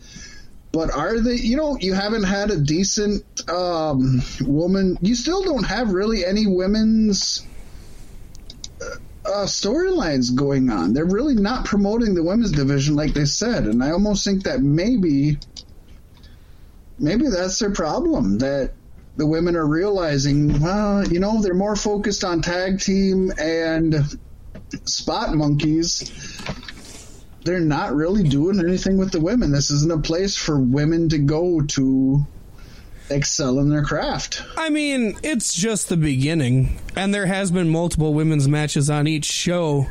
But are they, you know, you haven't had a decent um, woman, you still don't have really any women's uh, storylines going on. They're really not promoting the women's division like they said. And I almost think that maybe, maybe that's their problem. That the women are realizing, well, you know, they're more focused on tag team and spot monkeys. They're not really doing anything with the women. This isn't a place for women to go to excel in their craft. I mean, it's just the beginning, and there has been multiple women's matches on each show.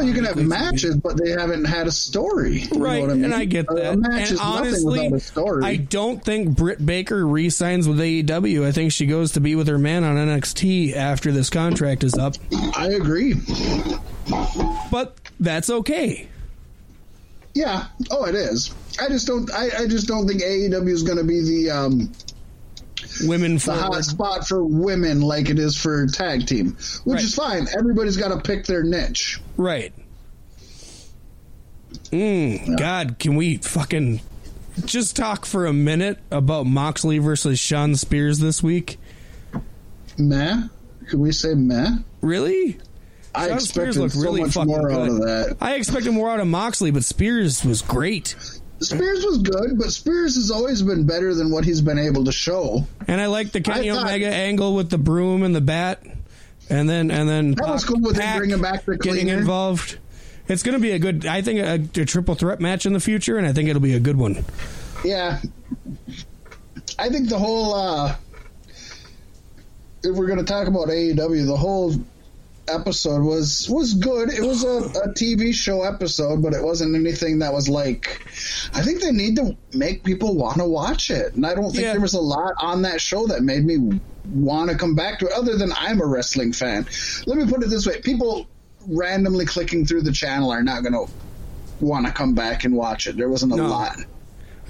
You can have matches, but they haven't had a story. Right, what I mean? and I get that. A match and honestly, a story. I don't think Britt Baker re-signs with AEW. I think she goes to be with her man on NXT after this contract is up. I agree. But that's okay. Yeah. Oh, it is. I just don't. I, I just don't think AEW is going to be the um, Women for the hot spot for women like it is for tag team, which Right. is fine. Everybody's got to pick their niche. Right. Mm, God, can we fucking just talk for a minute about Moxley versus Shawn Spears this week? Meh. Can we say meh? Really? I Shawn Spears expected looked so really much more out of that. I expected more out of Moxley, but Spears was great. Spears was good, but Spears has always been better than what he's been able to show. And I like the Kenny I thought- Omega angle with the broom and the bat, and then and then That was cool with Pac bringing back the getting cleaner. involved. It's going to be a good, I think, a, a triple threat match in the future, and I think it'll be a good one. Yeah. I think the whole uh if we're going to talk about AEW, the whole episode was was good. It was a, a TV show episode, but it wasn't anything that was like. I think they need to make people want to watch it, and I don't think Yeah. there was a lot on that show that made me want to come back to it. Other than I'm a wrestling fan. Let me put it this way: people randomly clicking through the channel are not going to want to come back and watch it. There wasn't a No. lot.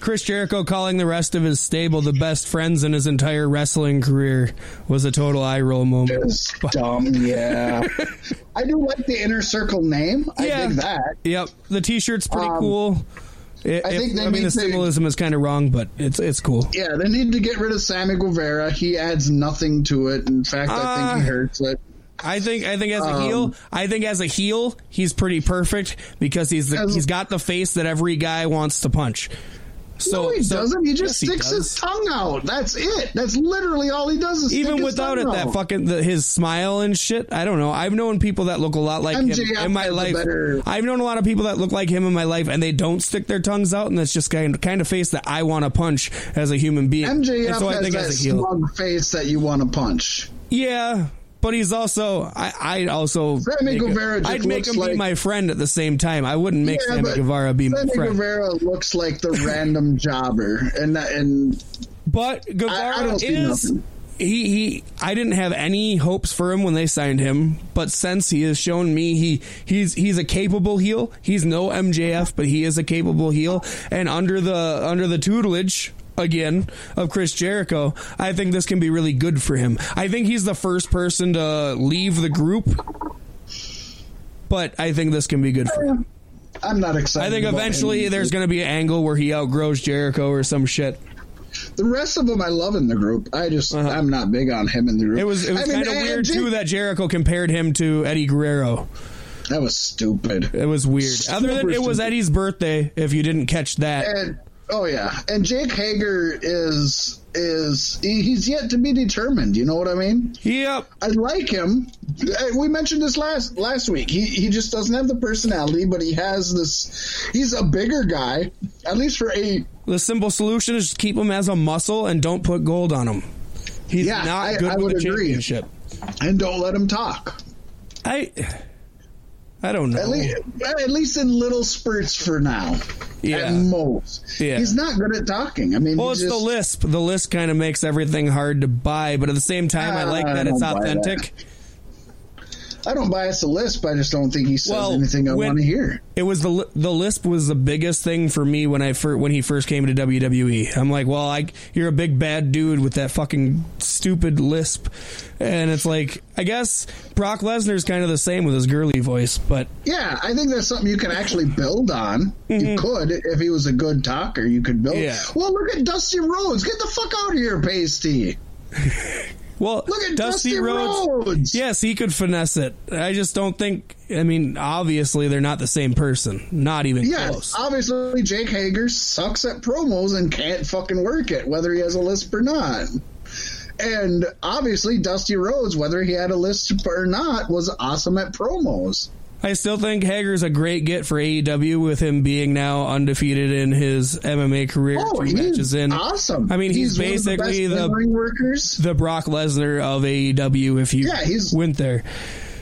Chris Jericho calling the rest of his stable the best friends in his entire wrestling career was a total eye roll moment. It's dumb, yeah. <laughs> I do like the inner circle name. I Yeah. dig that. Yep, the T-shirt's pretty Um, cool. It, I think it- I mean, the to- symbolism is kind of wrong, but it's it's cool. Yeah, they need to get rid of Sammy Guevara. He adds nothing to it. In fact, I Uh, think he hurts it. I think I think as a Um, heel, I think as a heel, he's pretty perfect because he's the, As- he's got the face that every guy wants to punch. So no, he so- doesn't. He just yes, he sticks his tongue out. That's it. That's literally all he does. Is even stick his without it, tongue that fucking the, his smile and shit. I don't know. I've known people that look a lot like him in my life. I've known a lot of people that look like him in my life, and they don't stick their tongues out, and that's just kind of, kind of face that I want to punch as a human being. MJF And so I has think that as a heel, smug face that you want to punch. yeah. But he's also, I, I'd also, Sammy Guevara I'd make him be my friend at the same time. I wouldn't make Yeah, Sammy Guevara be my Sammy friend. Guevara looks like the random <laughs> jobber, and and But Guevara I- I is he he I didn't have any hopes for him when they signed him, but since he has shown me he he's he's a capable heel. He's no MJF, but he is a capable heel and under the under the tutelage again of Chris Jericho, I think this can be really good for him. I think he's the first person to leave the group. But I think this can be good for him. I'm not excited. I think eventually there's going to be an angle where he outgrows Jericho or some shit. The rest of them I love in the group. I just Uh-huh. I'm not big on him in the group. It was it was I mean, kind of weird too that Jericho compared him to Eddie Guerrero. that was stupid. It was weird. Other than Super it was stupid. Eddie's birthday, if you didn't catch that. And oh yeah, and Jake Hager is is he's yet to be determined. You know what I mean? Yep. I like him. We mentioned this last last week. He he just doesn't have the personality, but he has this. He's a bigger guy, at least for a. The simple solution is keep him as a muscle and don't put gold on him. He's Yeah, not I- good I with would the agree. championship. And don't let him talk. I I don't know. At least, at least in little spurts for now. Yeah. At most. Yeah. He's not good at talking. I mean, well, it's just, the lisp. The lisp kind of makes everything hard to buy, but at the same time, I like Ah, I that it's don't that. I don't bias the lisp. I just don't think he says Well, anything I want to hear. It was the the lisp was the biggest thing for me when I fir- when he first came to WWE. I'm like, well, I you're a big bad dude with that fucking stupid lisp, and it's like I guess Brock Lesnar's kind of the same with his girly voice, but Yeah, I think that's something you can actually build on. You could, if he was a good talker, you could build. Mm-hmm. Yeah. Well, look at Dusty Rhodes. Get the fuck out of here, Paystee. <laughs> well, Look at Dusty, Dusty, Rhodes. Rhodes. Yes, he could finesse it. I just don't think. I mean, obviously they're not the same person. Not even Yes, close. obviously Jake Hager sucks at promos and can't fucking work it, whether he has a lisp or not. And obviously Dusty Rhodes, whether he had a lisp or not, was awesome at promos. I still think Hager's a great get for AEW with him being now undefeated in his MMA career. Oh, two matches he's in. awesome. I mean, he's, of basically the, the the Brock Lesnar of AEW if you Yeah, he's- went there.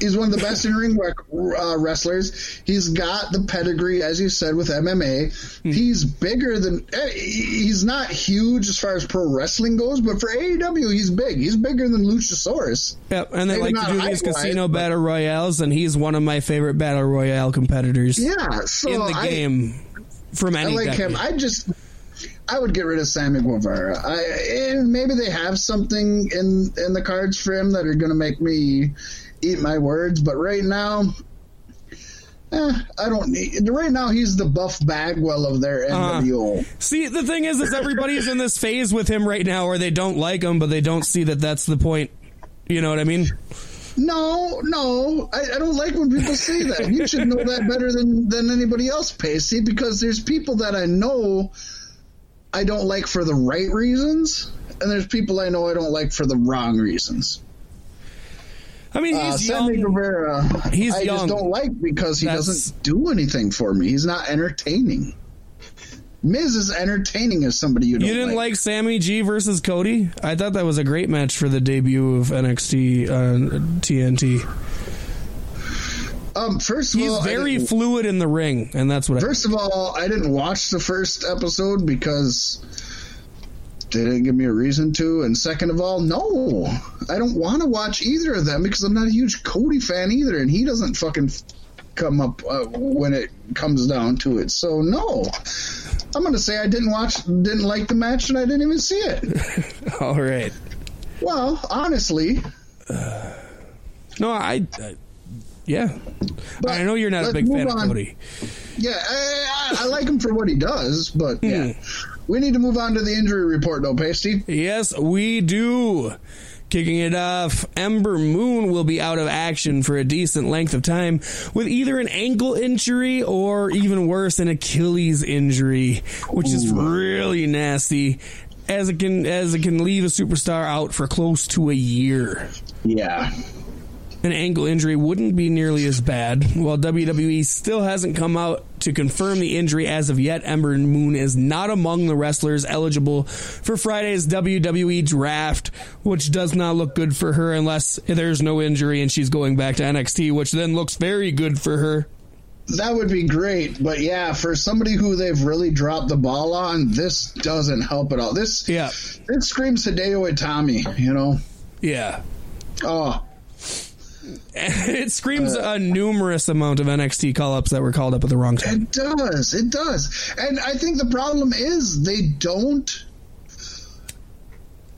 He's one of the best in ring uh, wrestlers. He's got the pedigree, as you said, with MMA. He's bigger than. eh, He's not huge as far as pro wrestling goes, but for AEW, he's big. He's bigger than Luchasaurus. Yep, and they like to do these casino but- battle royales, and he's one of my favorite battle royale competitors Yeah, so in the I, game from any. I like decade. him. I just. I would get rid of Sammy Guevara. I, and maybe they have something in in the cards for him that are going to make me eat my words. But right now, eh, I don't need. Right now, he's the Buff Bagwell of their Uh-huh. NWO. See, the thing is, is everybody's in this phase with him right now, where they don't like him, but they don't see that that's the point. You know what I mean? No, no, I, I don't like when people say that. You should know that better than than anybody else, Paystee, because there's people that I know I don't like for the right reasons, and there's people I know I don't like for the wrong reasons. I mean, Uh, he's Sammy young. Guevara, He's I young. just don't like because he That's- doesn't do anything for me. He's not entertaining. Miz is entertaining as somebody you don't You didn't like. like Sammy G versus Cody? I thought that was a great match for the debut of NXT uh, TNT. Um, first of He's all, I very fluid in the ring, and that's what. I, First of all, I didn't watch the first episode because they didn't give me a reason to. And second of all, no, I don't want to watch either of them because I'm not a huge Cody fan either, and he doesn't fucking come up uh, when it comes down to it. So no, I'm gonna say I didn't watch, didn't like the match, and I didn't even see it. <laughs> all right. Well, honestly, <sighs> No, I. I yeah, But I know you're not a big fan move of. Cody. yeah, I, I, I like him for what he does, but yeah, Hmm. We need to move on to the injury report, though, Paystee. Yes, we do. Kicking it off, Ember Moon will be out of action for a decent length of time with either an ankle injury or even worse, an Achilles injury, which is really nasty. As it can as it can leave a superstar out for close to a year. Yeah. An ankle injury wouldn't be nearly as bad. While WWE still hasn't come out to confirm the injury as of yet, Ember Moon is not among the wrestlers eligible for Friday's WWE draft, which does not look good for her unless there's no injury and she's going back to NXT, which then looks very good for her. That would be great, but yeah, for somebody who they've really dropped the ball on, this doesn't help at all. This Yeah. it screams Hideo Itami, you know. Yeah. Oh, <laughs> It screams a numerous amount of NXT call ups that were called up at the wrong time. it does, it does, and I think the problem is they don't.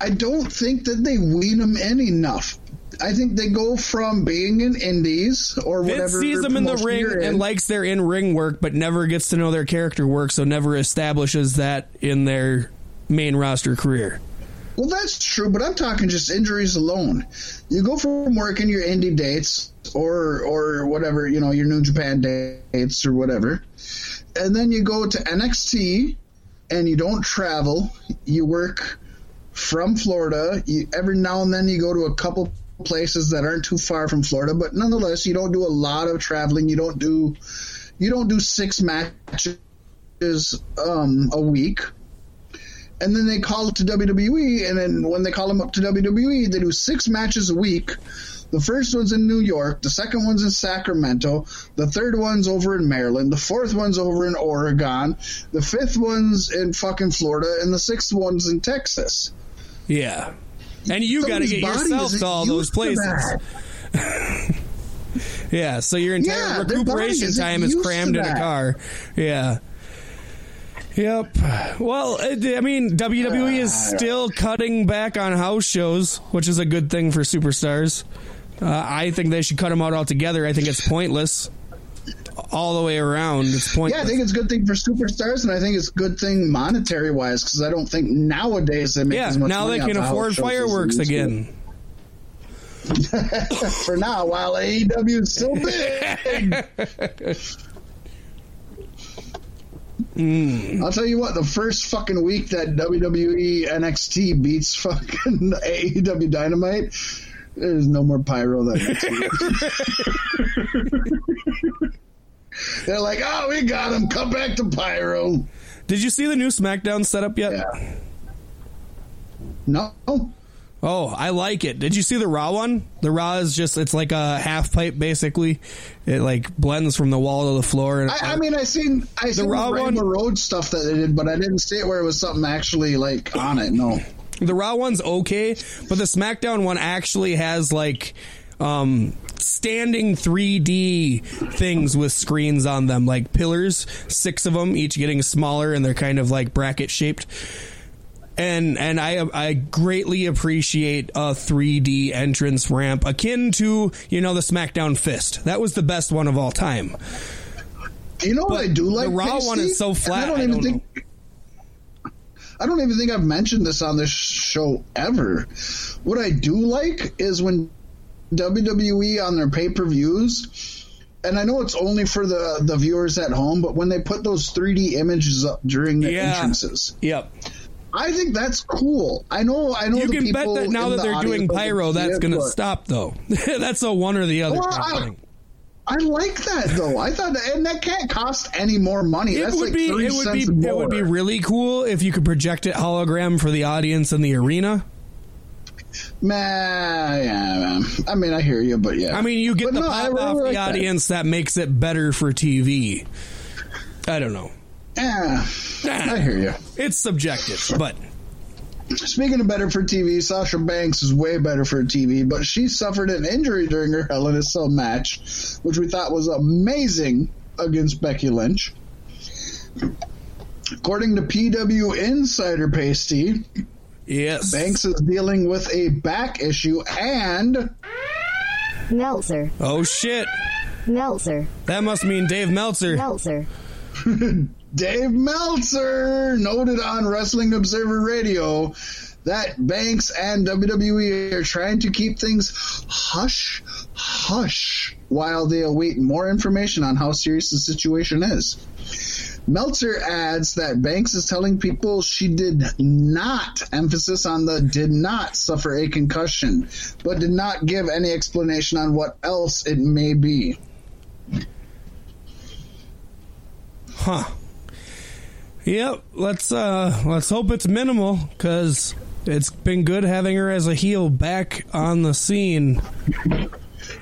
I don't think that they wean them in enough. I think they go from being in indies or Vince whatever. sees them in the ring you're and in. likes their in ring work, but never gets to know their character work, so never establishes that in their main roster career. Well, that's true, but I'm talking just injuries alone. You go from working your indie dates or or whatever, you know, your New Japan dates or whatever, and then you go to NXT and you don't travel. You work from Florida. You, every now and then you go to a couple places that aren't too far from Florida, but nonetheless, you don't do a lot of traveling. You don't do you don't do six matches um, a week and then they call up to WWE, and then when they call them up to WWE, they do six matches a week. The first one's in New York, the second one's in Sacramento, the third one's over in Maryland, the fourth one's over in Oregon, the fifth one's in fucking Florida, and the sixth one's in Texas. Yeah. And you got to get yourself to all those places. <laughs> Yeah, so your entire Yeah, recuperation time is crammed in a car. Yeah. Yep. Well, it- I mean, WWE is Ah, still cutting back on house shows, which is a good thing for superstars. Uh, I think they should cut them out altogether. I think it's pointless. All the way around, it's pointless. Yeah. I think it's a good thing for superstars, and I think it's a good thing monetary wise because I don't think nowadays they make Yeah, as much now they money can afford house shows as they fireworks again. <laughs> for now, while AEW is still <laughs> big. Hmm. I'll tell you what, the first fucking week that WWE NXT beats fucking <laughs> AEW Dynamite, there's no more pyro that next week. They're like, oh, we got him. Come back to pyro. Did you see the new SmackDown setup yet? Yeah. No. Oh, I like it. Did you see the raw one? The raw is just it's like a half pipe basically. It like blends from the wall to the floor. And I, I mean, I seen I seen the raw raw one- Road stuff that they did, but I didn't see it where it was something actually like on it. No. the raw one's okay, but the SmackDown one actually has like um standing 3D things with screens on them, like pillars, six of them, each getting smaller, and they're kind of like bracket shaped. And and I I greatly appreciate a 3D entrance ramp akin to you know the SmackDown Fist. That was the best one of all time. You know what I do like the raw one is so flat. I don't I even don't think. I don't even think I've mentioned this on this show ever. What I do like is when WWE on their pay per views, and I know it's only for the the viewers at home, but when they put those 3D images up during the Yeah. entrances, Yep. I think that's cool. I know, I know. You can bet that now that the they're doing pyro, that's going to stop though. <laughs> that's a one or the other. Well, I- thing. I like that though. I thought, and that can't cost any more money. It that's would like be it would be cents it would be really cool if you could project it hologram for the audience in the arena. Nah, yeah, I mean, I hear you, but yeah. I mean, you get But the no, pop off the like that. audience that. makes it better for TV. I don't know. Yeah, I hear you. It's subjective, but Speaking of better for TV, Sasha Banks is way better for TV, but she suffered an injury during her Hell in a Cell match, which we thought was amazing against Becky Lynch. According to PW Insider Paystee, yes. Banks is dealing with a back issue and Meltzer. Oh shit. Meltzer. That must mean Dave Meltzer. Meltzer. <laughs> Dave Meltzer noted on Wrestling Observer Radio that Banks and WWE are trying to keep things hush, hush while they await more information on how serious the situation is. Meltzer adds that Banks is telling people she did not, emphasis on the did not suffer a concussion, but did not give any explanation on what else it may be. Huh. Yep. Let's uh let's hope it's minimal because it's been good having her as a heel back on the scene.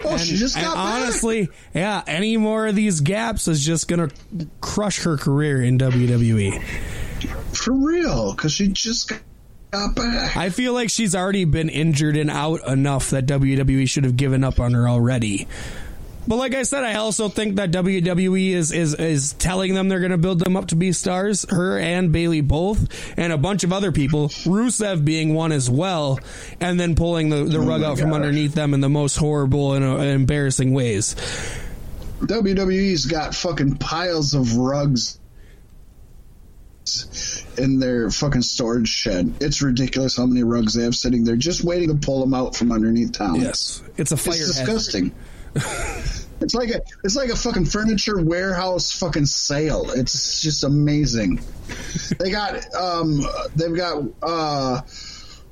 Oh, she just and got back. honestly, yeah, any more of these gaps is just gonna crush her career in WWE. For real, because she just got back. I feel like she's already been injured and out enough that WWE should have given up on her already. But like I said, I also think that WWE is is is telling them they're going to build them up to be stars, her and Bayley both, and a bunch of other people, Rusev being one as well, and then pulling the, the rug my out from gosh. underneath them in the most horrible and uh, embarrassing ways. WWE's got fucking piles of rugs in their fucking storage shed. It's ridiculous how many rugs they have sitting there just waiting to pull them out from underneath town. Yes, it's a fire It's disgusting. <laughs> it's like a it's like a fucking furniture warehouse fucking sale. It's just amazing. they got um they've got uh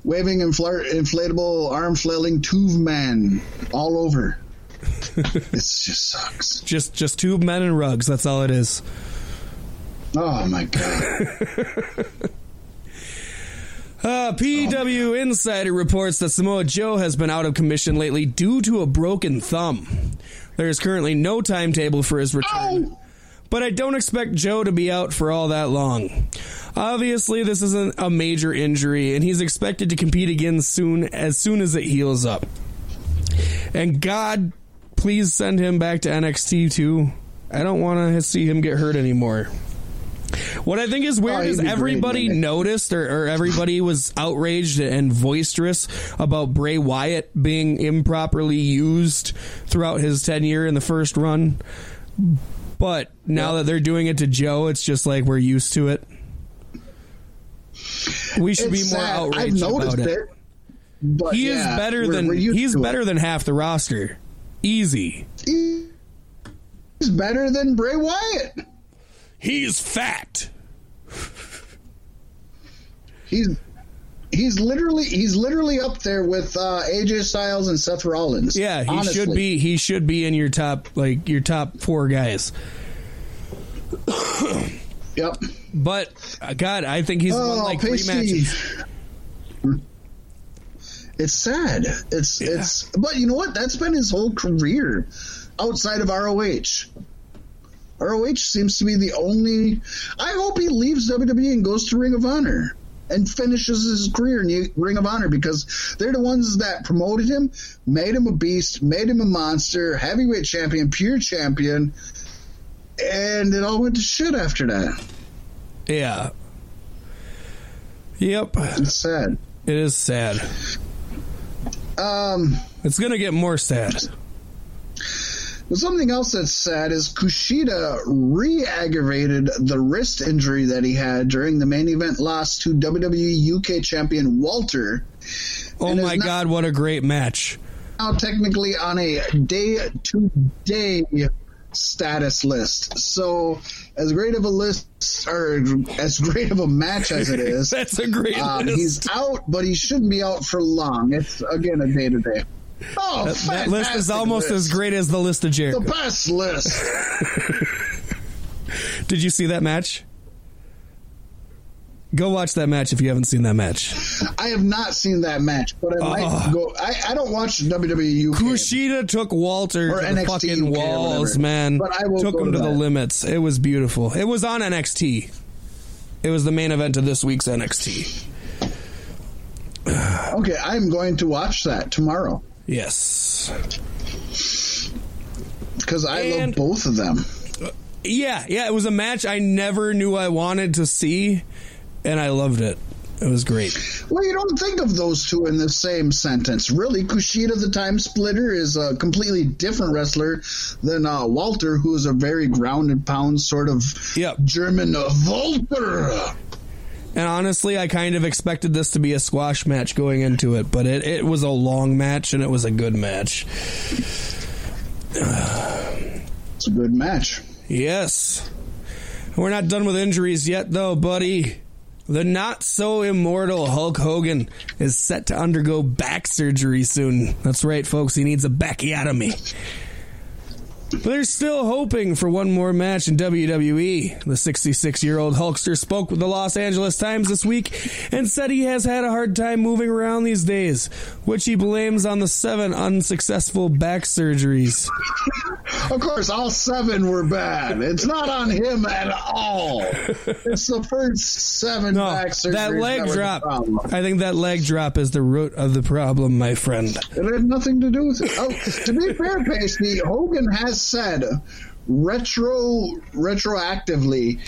waving infl- inflatable arm flailing tube men all over. <laughs> it just sucks. Just just two men and rugs. That's all it is. Oh my god. <laughs> Uh, PW Insider reports that Samoa Joe has been out of commission lately due to a broken thumb. There is currently no timetable for his return, Ow! but I don't expect Joe to be out for all that long. Obviously, this isn't a major injury, and he's expected to compete again soon as soon as it heals up. And God, please send him back to NXT too. I don't want to see him get hurt anymore. What I think is weird Oh, is everybody noticed or, or everybody was outraged and boisterous about Bray Wyatt being improperly used throughout his tenure in the first run. But now that they're doing it to Joe, it's just like we're used to it. We should It's be more sad. I've outraged noticed about it. it. but He yeah, is better we're- than we're he's to it. better than half the roster. Easy. He's better than Bray Wyatt. He's fat. He's he's literally he's literally up there with uh, AJ Styles and Seth Rollins. Yeah, he honestly. should be. He should be in your top, like your top four guys. <coughs> Yep. But uh, God, I think he's won Oh, like three matches. It's sad. It's Yeah. it's but you know what? That's been his whole career outside of ROH. ROH seems to be the only I hope he leaves WWE and goes to Ring of Honor and finishes his career in Ring of Honor because they're the ones that promoted him, made him a beast, made him a monster, heavyweight champion, pure champion, and it all went to shit after that. Yeah. Yep. It's sad. It is sad. Um It's gonna get more sad. Well, something else that's sad is Kushida re-aggravated the wrist injury that he had during the main event loss to WWE UK champion Walter. Oh my not- God, what a great match! Now technically on a day-to-day status list. So as great of a list or as great of a match as it <laughs> is, That's a great um, he's out, but he shouldn't be out for long. It's again a day-to-day. Oh, that, that list is almost as great as the list of Jerry. The best list. <laughs> Did you see that match? Go watch that match if you haven't seen that match. I have not seen that match, but I might Oh. go. I, I don't watch WWE UK. Kushida took Walter Or to the fucking UK walls, man. But I will took him to to the limits. It was beautiful. It was on NXT. It was the main event of this week's NXT. <sighs> Okay, I'm going to watch that tomorrow Yes. because I And- love both of them. Yeah, yeah, it was a match I never knew I wanted to see, and I loved it. It was great. Well, you don't think of those two in the same sentence. Really, Kushida the Time Splitter is a completely different wrestler than uh, Walter, who is a very grounded pound sort of Yep. German uh, Walter. And honestly, I kind of expected this to be a squash match going into it, but it, it was a long match and it was a good match. It's a good match. Yes. We're not done with injuries yet, though, buddy. The not so immortal Hulk Hogan is set to undergo back surgery soon. That's right, folks. He needs a bacchiotomy. But they're still hoping for one more match in WWE. The 66 year old Hulkster spoke with the Los Angeles Times this week and said he has had a hard time moving around these days, which he blames on the seven unsuccessful back surgeries. Of course, all seven were bad. It's not on him at all. It's the first seven No, back surgeries that leg the drop. I think that leg drop is the root of the problem, my friend. It had nothing to do with it. Oh, to be fair, Paystee, Hogan has said retro retroactively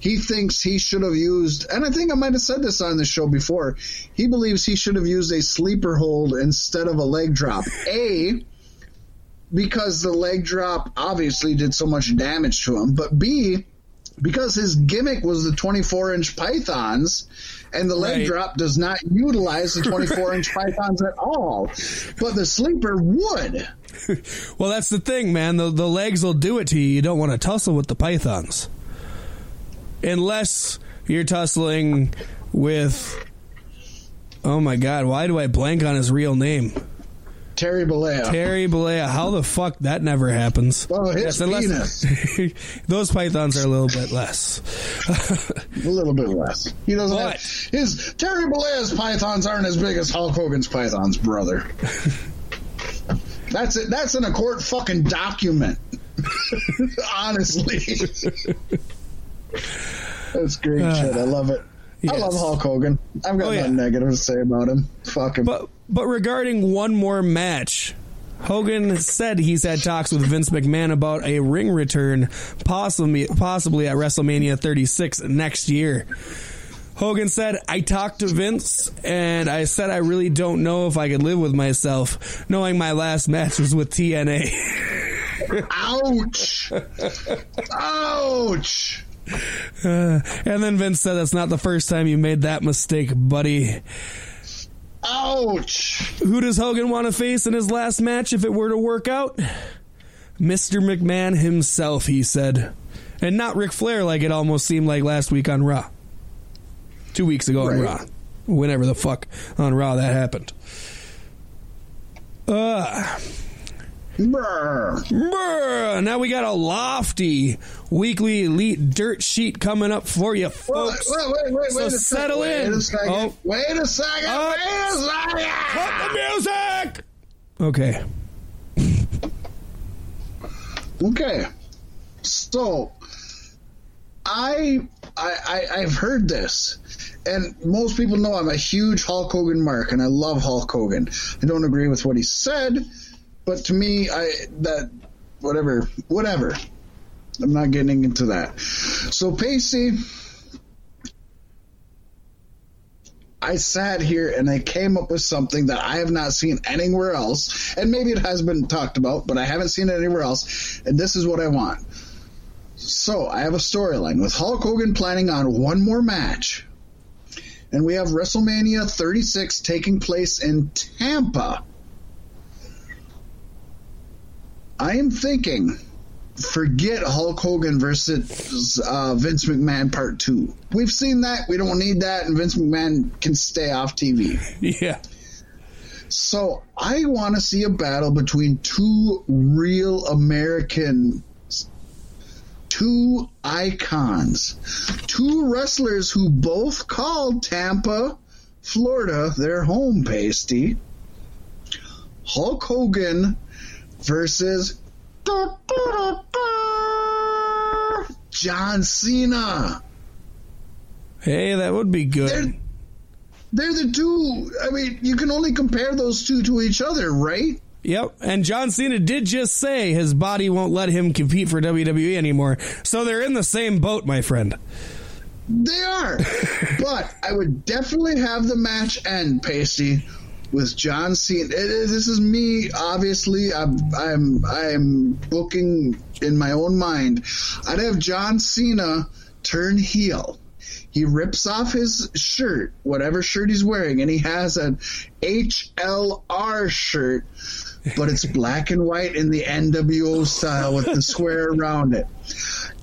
he thinks he should have used and I think I might have said this on the show before. He believes he should have used a sleeper hold instead of a leg drop. A because the leg drop obviously did so much damage to him, but B because his gimmick was the 24 inch pythons and the leg Right. drop does not utilize the 24 inch <laughs> pythons at all but the sleeper would <laughs> Well, that's the thing, man. The, the legs will do it to you. You don't want to tussle with the pythons. Unless you're tussling with. Oh my god, why do I blank on his real name? Terry Bollea. Terry Bollea. How the fuck that never happens? Well, his penis. <laughs> those pythons are a little bit less. <laughs> a little bit less he doesn't But- have, his terry Bollea's pythons aren't as big as hulk hogan's pythons brother that's it that's in a court fucking document <laughs> honestly that's great uh, shit i love it I love Hulk Hogan. I've got Oh, yeah. nothing negative to say about him. Fuck him. But but regarding one more match, Hogan said he's had talks with Vince McMahon about a ring return, possibly possibly at WrestleMania 36 next year. Hogan said, "I talked to Vince and I said I really don't know if I could live with myself, knowing my last match was with TNA." Ouch! Ouch! Uh, and then Vince said, "That's not the first time you made that mistake, buddy." Ouch! Who does Hogan want to face in his last match if it were to work out? Mr. McMahon himself, he said. And not Ric Flair like it almost seemed like last week on Raw. Two weeks ago on Raw. Whenever the fuck on Raw that happened. Uh, Brr. brr, now we got a lofty weekly elite dirt sheet coming up for you, folks. wait, wait, wait, So wait a settle second. in. Wait a second. Oh. Wait a second. Up. Wait a second. Cut the music! Okay. Okay. So, I, I, I, I've heard this, and most people know I'm a huge Hulk Hogan mark, and I love Hulk Hogan. I don't agree with what he said, but to me, I that whatever, whatever. I'm not getting into that. So, Paystee, I sat here and I came up with something that I have not seen anywhere else, and maybe it has been talked about, but I haven't seen it anywhere else. And this is what I want. So I have a storyline with Hulk Hogan planning on one more match, and we have WrestleMania 36 taking place in Tampa. I am thinking, forget Hulk Hogan versus uh, Vince McMahon Part Two. We've seen that. We don't need that, and Vince McMahon can stay off TV. <laughs> Yeah. So I want to see a battle between two real American, two icons, two wrestlers who both called Tampa, Florida, their home Paystee. Hulk Hogan versus John Cena. Hey, that would be good. They're, they're the two. I mean, you can only compare those two to each other, right? Yep, and John Cena did just say his body won't let him compete for WWE anymore. So they're in the same boat, my friend. They are. <laughs> but I would definitely have the match end, Paystee, with John Cena. This is me, obviously. I'm, I'm, I'm booking in my own mind. I'd have John Cena turn heel. He rips off his shirt, whatever shirt he's wearing, and he has an HLR shirt, but it's <laughs> black and white in the NWO style with the square around it.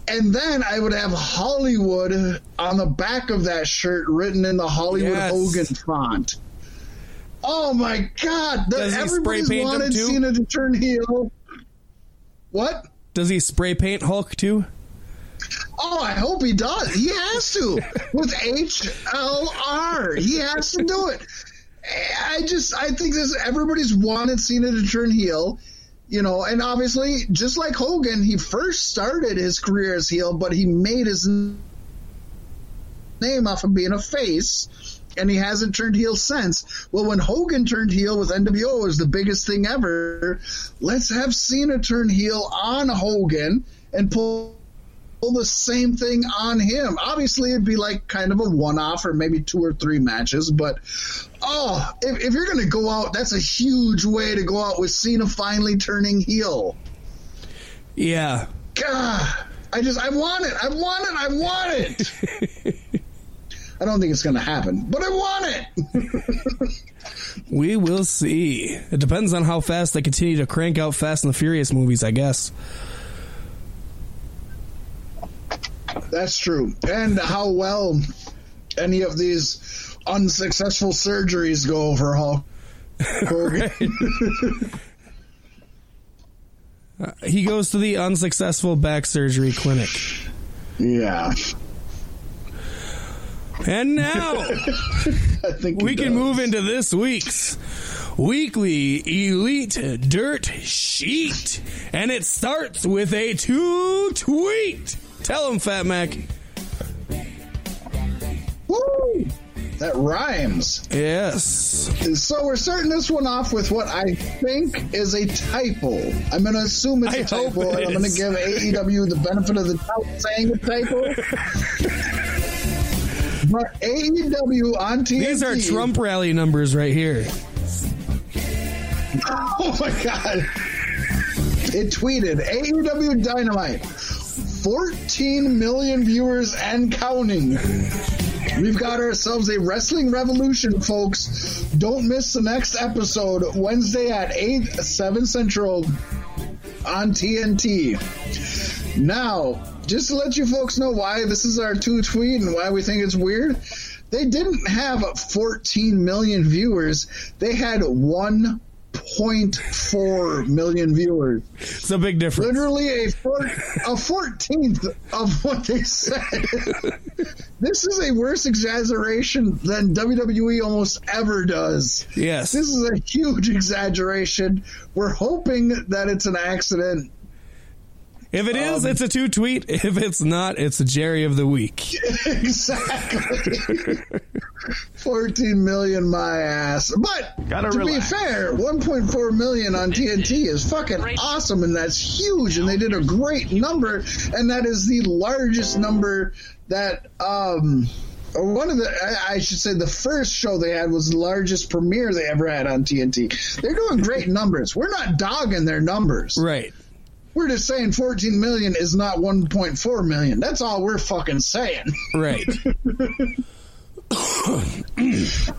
And then I would have Hollywood on the back of that shirt written in the Hollywood Yes. Hogan font. Oh my God! The, Does he spray everybody's paint him wanted too? Cena to turn heel. What? Does he spray paint Hulk too? Oh, I hope he does. He has to with HLR. He has to do it. I just, I think this. Everybody's wanted Cena to turn heel, you know, and obviously, just like Hogan, he first started his career as heel, but he made his name off of being a face. And he hasn't turned heel since. Well, when Hogan turned heel with NWO, it was the biggest thing ever. Let's have Cena turn heel on Hogan and pull pull the same thing on him. Obviously, it'd be like kind of a one off or maybe two or three matches, but oh, if, if you're going to go out, that's a huge way to go out with Cena finally turning heel. Yeah. God, I just, I want it. I want it. I want it. <laughs> I don't think it's going to happen, but I want it. <laughs> We will see. It depends on how fast they continue to crank out Fast and the Furious movies, I guess. That's true. And how well any of these unsuccessful surgeries go for Hulk <laughs> Hogan. <laughs> Uh, he goes to the unsuccessful back surgery clinic. yeah. And now <laughs> I think we can does. move into this week's weekly Elite Dirt Sheet. And it starts with a two tweet. Tell him, Fat Mack. Woo! That rhymes. Yes. So we're starting this one off with what I think is a typo. I'm going to assume it's a I hope typo, it and I'm going to give AEW the benefit of the doubt saying a typo. <laughs> but AEW on TNT. These are Trump rally numbers right here. <laughs> Oh my god! It tweeted AEW Dynamite, 14 million viewers and counting. We've got ourselves a wrestling revolution, folks. Don't miss the next episode Wednesday at 8, 7 Central on TNT. Now, just to let you folks know why this is our two tweet and why we think it's weird, they didn't have 14 million viewers. They had 1.4 million viewers. It's a big difference. Literally a four, a fourteenth of what they said. <laughs> this is a worse exaggeration than WWE almost ever does. Yes. This is a huge exaggeration. We're hoping that it's an accident. If it is, Um, it's a two tweet. If it's not, it's a Jerry of the week. <laughs> exactly. <laughs> 14 million my ass. But Gotta to relax. be fair, 1.4 million on TNT is fucking awesome and that's huge and they did a great number and that is the largest number that um one of the I- I should say the first show they had was the largest premiere they ever had on TNT. They're doing great numbers. We're not dogging their numbers. Right. We're just saying 14 million is not 1.4 million. That's all we're fucking saying. Right. <laughs>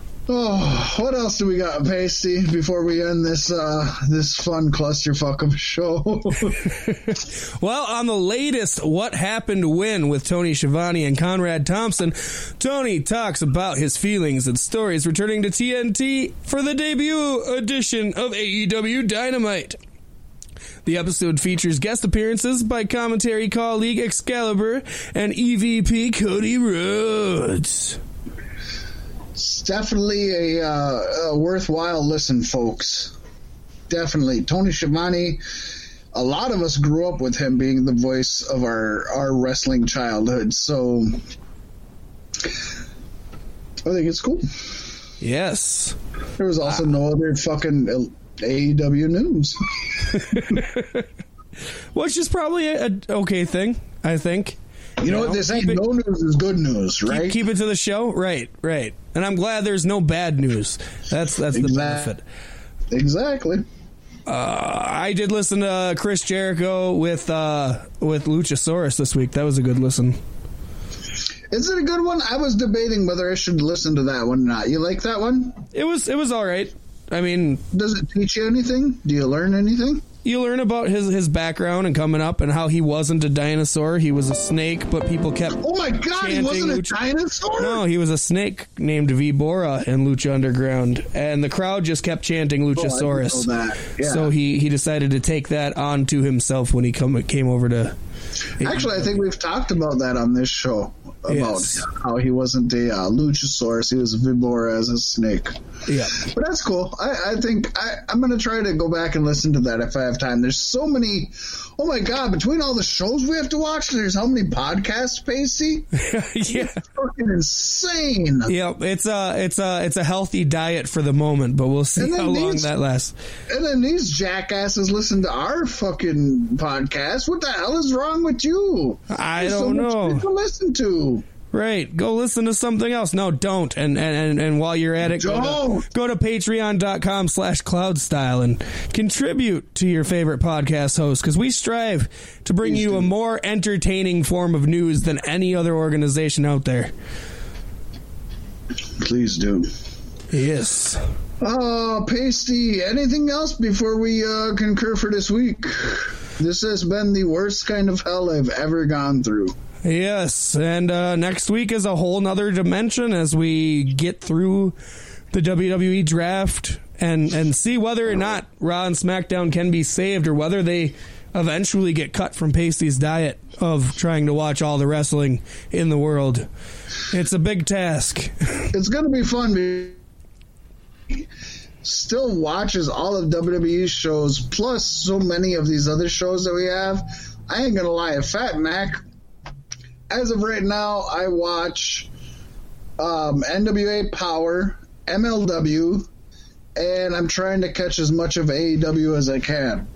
<coughs> Oh, what else do we got, Paystee? Before we end this uh, this fun clusterfuck of a show, <laughs> Well, on the latest What Happened When with Tony Schiavone and Conrad Thompson, Tony talks about his feelings and stories returning to TNT for the debut edition of AEW Dynamite. The episode features guest appearances by commentary colleague Excalibur and EVP Cody Rhodes. It's definitely a, uh, a worthwhile listen, folks. Definitely. Tony Schiavone, a lot of us grew up with him being the voice of our, our wrestling childhood, so I think it's cool. Yes. There was also no other fucking AEW news. <laughs> Which is probably a, a okay thing, I think. You know what? This ain't it- no news is good news, right? Keep, keep it to the show, right? Right. And I'm glad there's no bad news. That's that's the benefit. exactly. Uh, I did listen to Chris Jericho with uh, with Luchasaurus this week. That was a good listen. Is it a good one? I was debating whether I should listen to that one or not. You like that one? It was it was all right. I mean, Does it teach you anything? Do you learn anything? you learn about his his background and coming up and how he wasn't a dinosaur. He was a snake, but people kept. Oh my god, he wasn't a Lucha- dinosaur? No, he was a snake named Vibora in Lucha Underground, and the crowd just kept chanting oh, Luchasaurus. know that. Yeah. So he he decided to take that onto himself when he come came over to. Actually, I think we've talked about that on this show about Yes. how he wasn't a uh, Luchasaurus; he was a Vibora as a snake. Yeah. But that's cool. I, I think I, I'm going to try to go back and listen to that if I have time. There's so many. Oh my god! Between all the shows we have to watch, there's how many podcasts, Paystee? <laughs> yeah. Fucking insane. Yeah, it's a it's a it's a healthy diet for the moment, but we'll see how long these- that lasts. And then these jackasses listen to our fucking podcast. What the hell is wrong with you? I There's don't much know. To listen to. Right, go listen to something else. No, don't. And and and, and while you're at it, go to, go to patreon.com slash cloudstyle and contribute to your favorite podcast host because we strive to bring Please you do. a more entertaining form of news than any other organization out there. Please do. Yes. Oh, Paystee, anything else before we uh, concur for this week? This has been the worst kind of hell I've ever gone through. Yes, and uh, next week is a whole nother dimension as we get through the WWE draft and and see whether or not Raw and SmackDown can be saved or whether they eventually get cut from Paystee's diet of trying to watch all the wrestling in the world. It's a big task. <laughs> It's going to be fun. Still watches all of WWE's shows, plus so many of these other shows that we have. I ain't to lie. Fat Mack, as of right now, I watch um, NWA Power, MLW, and I'm trying to catch as much of AEW as I can.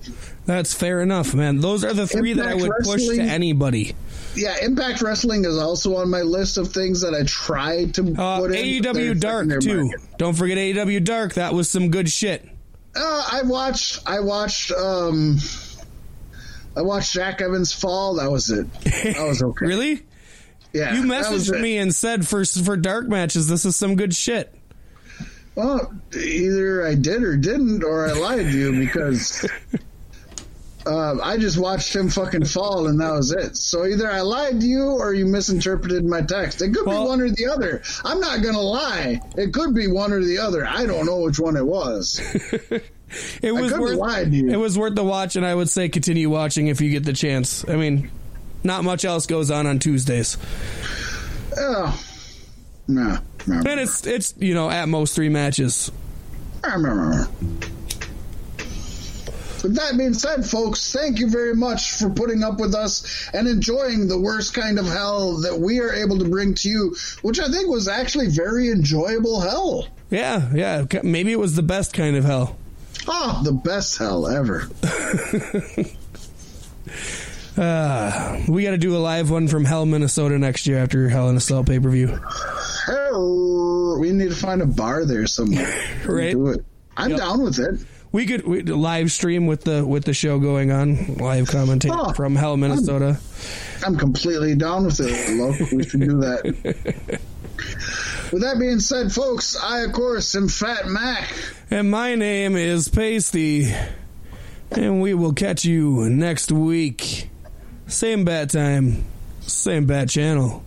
That's fair enough, man. Those are the three that I would push to anybody. Yeah, Impact Wrestling is also on my list of things that I tried to Uh, put in. AEW Dark too. market. Don't forget AEW Dark. That was some good shit. Uh, I watched. I watched. Um, I watched Jack Evans fall. That was it. That was <laughs> okay. Really? Yeah. You messaged me and said for for dark matches, this is some good shit. Well, either I did or didn't, or I lied to you because <laughs> uh, I just watched him fucking fall, and that was it. So either I lied to you or you misinterpreted my text. It could Well- be one or the other. I'm not gonna lie. It could be one or the other. I don't know which one it was. <laughs> It was worth lie to you. it was worth the watch, and I would say continue watching if you get the chance. I mean, not much else goes on on Tuesdays, Oh, no, no. and it's it's you know at most three matches. With that being said, folks, thank you very much for putting up with us and enjoying the worst kind of hell that we are able to bring to you, which I think was actually very enjoyable hell. Yeah, yeah. Maybe it was the best kind of hell. Oh, the best hell ever. <laughs> Uh, we got to do a live one from Hell, Minnesota next year after Hell in a Cell pay per view. Hell, we need to find a bar there somewhere. <laughs> Right. Do it. I'm Yep. down with it. We could we, live stream with the with the show going on, live commentate Oh, from Hell, Minnesota. I'm completely down with it. We should do that. <laughs> With that being said, folks, I of course am Fat Mack. And my name is Paystee. And we will catch you next week. Same bat time, same bat channel.